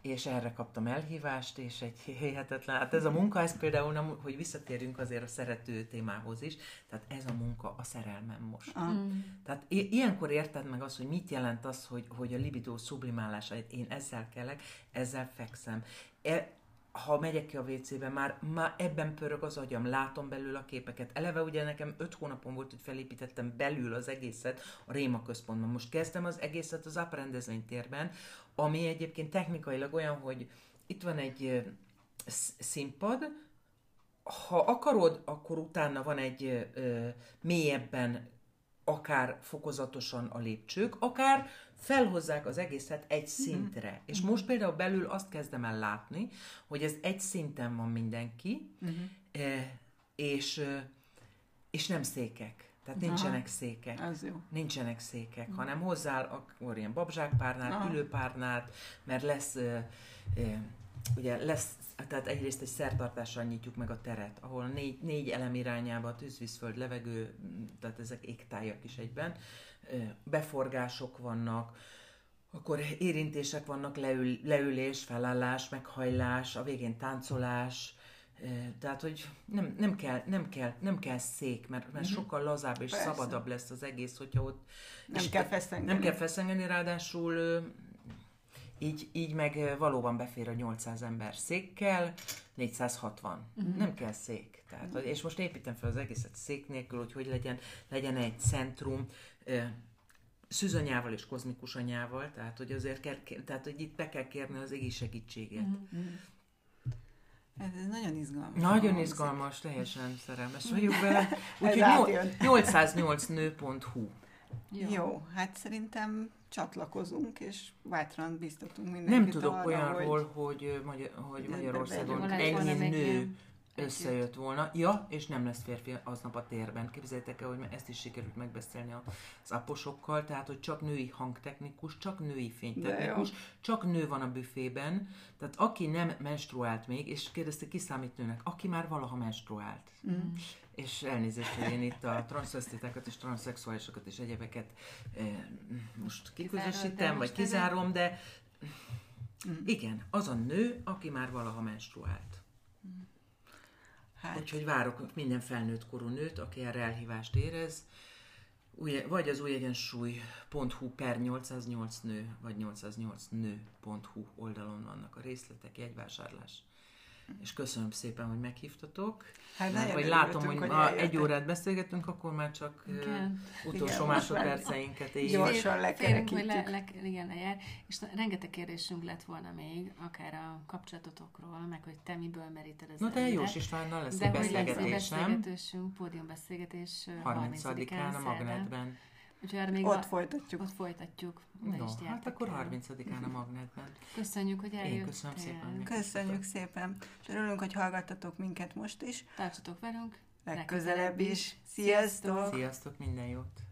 és erre kaptam elhívást, és egy hihetetlen, hát ez a munka, ez például, nem, hogy visszatérjünk azért a szerető témához is, tehát ez a munka a szerelmem most. Mm. Tehát i- ilyenkor érted meg azt, hogy mit jelent az, hogy, hogy a libidó sublimálása, én ezzel kelek, ezzel fekszem. E, ha megyek ki a WC-be, már, már ebben pörög az agyam, látom belül a képeket. Eleve ugye nekem öt hónapon volt, hogy felépítettem belül az egészet a Réma központban. Most kezdtem az egészet az AP rendezvénytérben, ami egyébként technikailag olyan, hogy itt van egy színpad, ha akarod, akkor utána van egy ö, mélyebben, akár fokozatosan a lépcsők, akár felhozzák az egészet egy mhm. szintre. Uh-huh. És most például belül azt kezdem el látni, hogy ez egy szinten van mindenki, uh-huh. és, és nem székek. Tehát nincsenek Aha, székek. Az jó. Nincsenek székek, uh-huh. hanem hozzá akkor ilyen babzsákpárnát, Aha. ülőpárnát, mert lesz, ugye lesz, tehát egyrészt egy szertartással nyitjuk meg a teret, ahol négy, négy elem irányába, tűzvízföld, levegő, tehát ezek égtájak is egyben, beforgások vannak, akkor érintések vannak, leül, leülés, felállás, meghajlás, a végén táncolás, tehát, hogy nem, nem, kell, nem, kell, nem kell szék, mert, mert mm-hmm. sokkal lazább és Persze. szabadabb lesz az egész, hogyha ott... Nem kell feszengeni. Nem kell feszengeni, ráadásul így, így meg valóban befér a 800 ember székkel, 460. Mm-hmm. Nem kell szék. Tehát, mm-hmm. És most építem fel az egészet szék nélkül, hogy hogy legyen, legyen egy centrum, szűzanyával és kozmikus anyával, tehát hogy azért kell, tehát hogy itt be kell kérni az égi segítséget. Mm-hmm. Ez, ez nagyon izgalmas. Nagyon izgalmas, teljesen szerelmes vagyok vele. <laughs> Úgyhogy 808nő.hu jó. Jó, hát szerintem csatlakozunk, és bátran biztatunk mindenkit Nem tudok arra, olyanról, hogy, hogy, hogy Magyarországon ennyi nő összejött volna. Ja, és nem lesz férfi aznap a térben. Képzeljétek el, hogy ezt is sikerült megbeszélni az aposokkal, tehát, hogy csak női hangtechnikus, csak női fénytechnikus, csak nő van a büfében, tehát aki nem menstruált még, és kérdezte, ki számít nőnek, aki már valaha menstruált. Mm. És elnézést, hogy én itt a transzvesztitákat és transzexuálisokat és egyebeket eh, most kiközösítem, vagy kizárom, de igen, az a nő, aki már valaha menstruált. Hát. Úgyhogy várok minden felnőtt korú nőt, aki erre elhívást érez, új, vagy az újegyensúly.hu per 808 nő, vagy 808 nő.hu oldalon vannak a részletek, jegyvásárlás és köszönöm szépen, hogy meghívtatok. Hát Mert, vagy látom, hogy, hogy ma egy órát beszélgetünk, akkor már csak igen. utolsó igen, másodperceinket így. Gyorsan lekerekítjük. Le, le, igen, lejár. És rengeteg kérdésünk lett volna még, akár a kapcsolatotokról, meg hogy te miből meríted az Na de Jós Istvánnal lesz egy beszélgetés, nem? pódiumbeszélgetés 30-án a Magnetben. Úgyhogy még ott a, folytatjuk. Ott folytatjuk. no, hát akkor 30-án a Magnetben. Köszönjük, hogy eljöttél. Én köszönöm szépen. Köszönjük szépen. És örülünk, hogy hallgattatok minket most is. Tartsatok velünk. Legközelebb is. Sziasztok! Sziasztok, minden jót!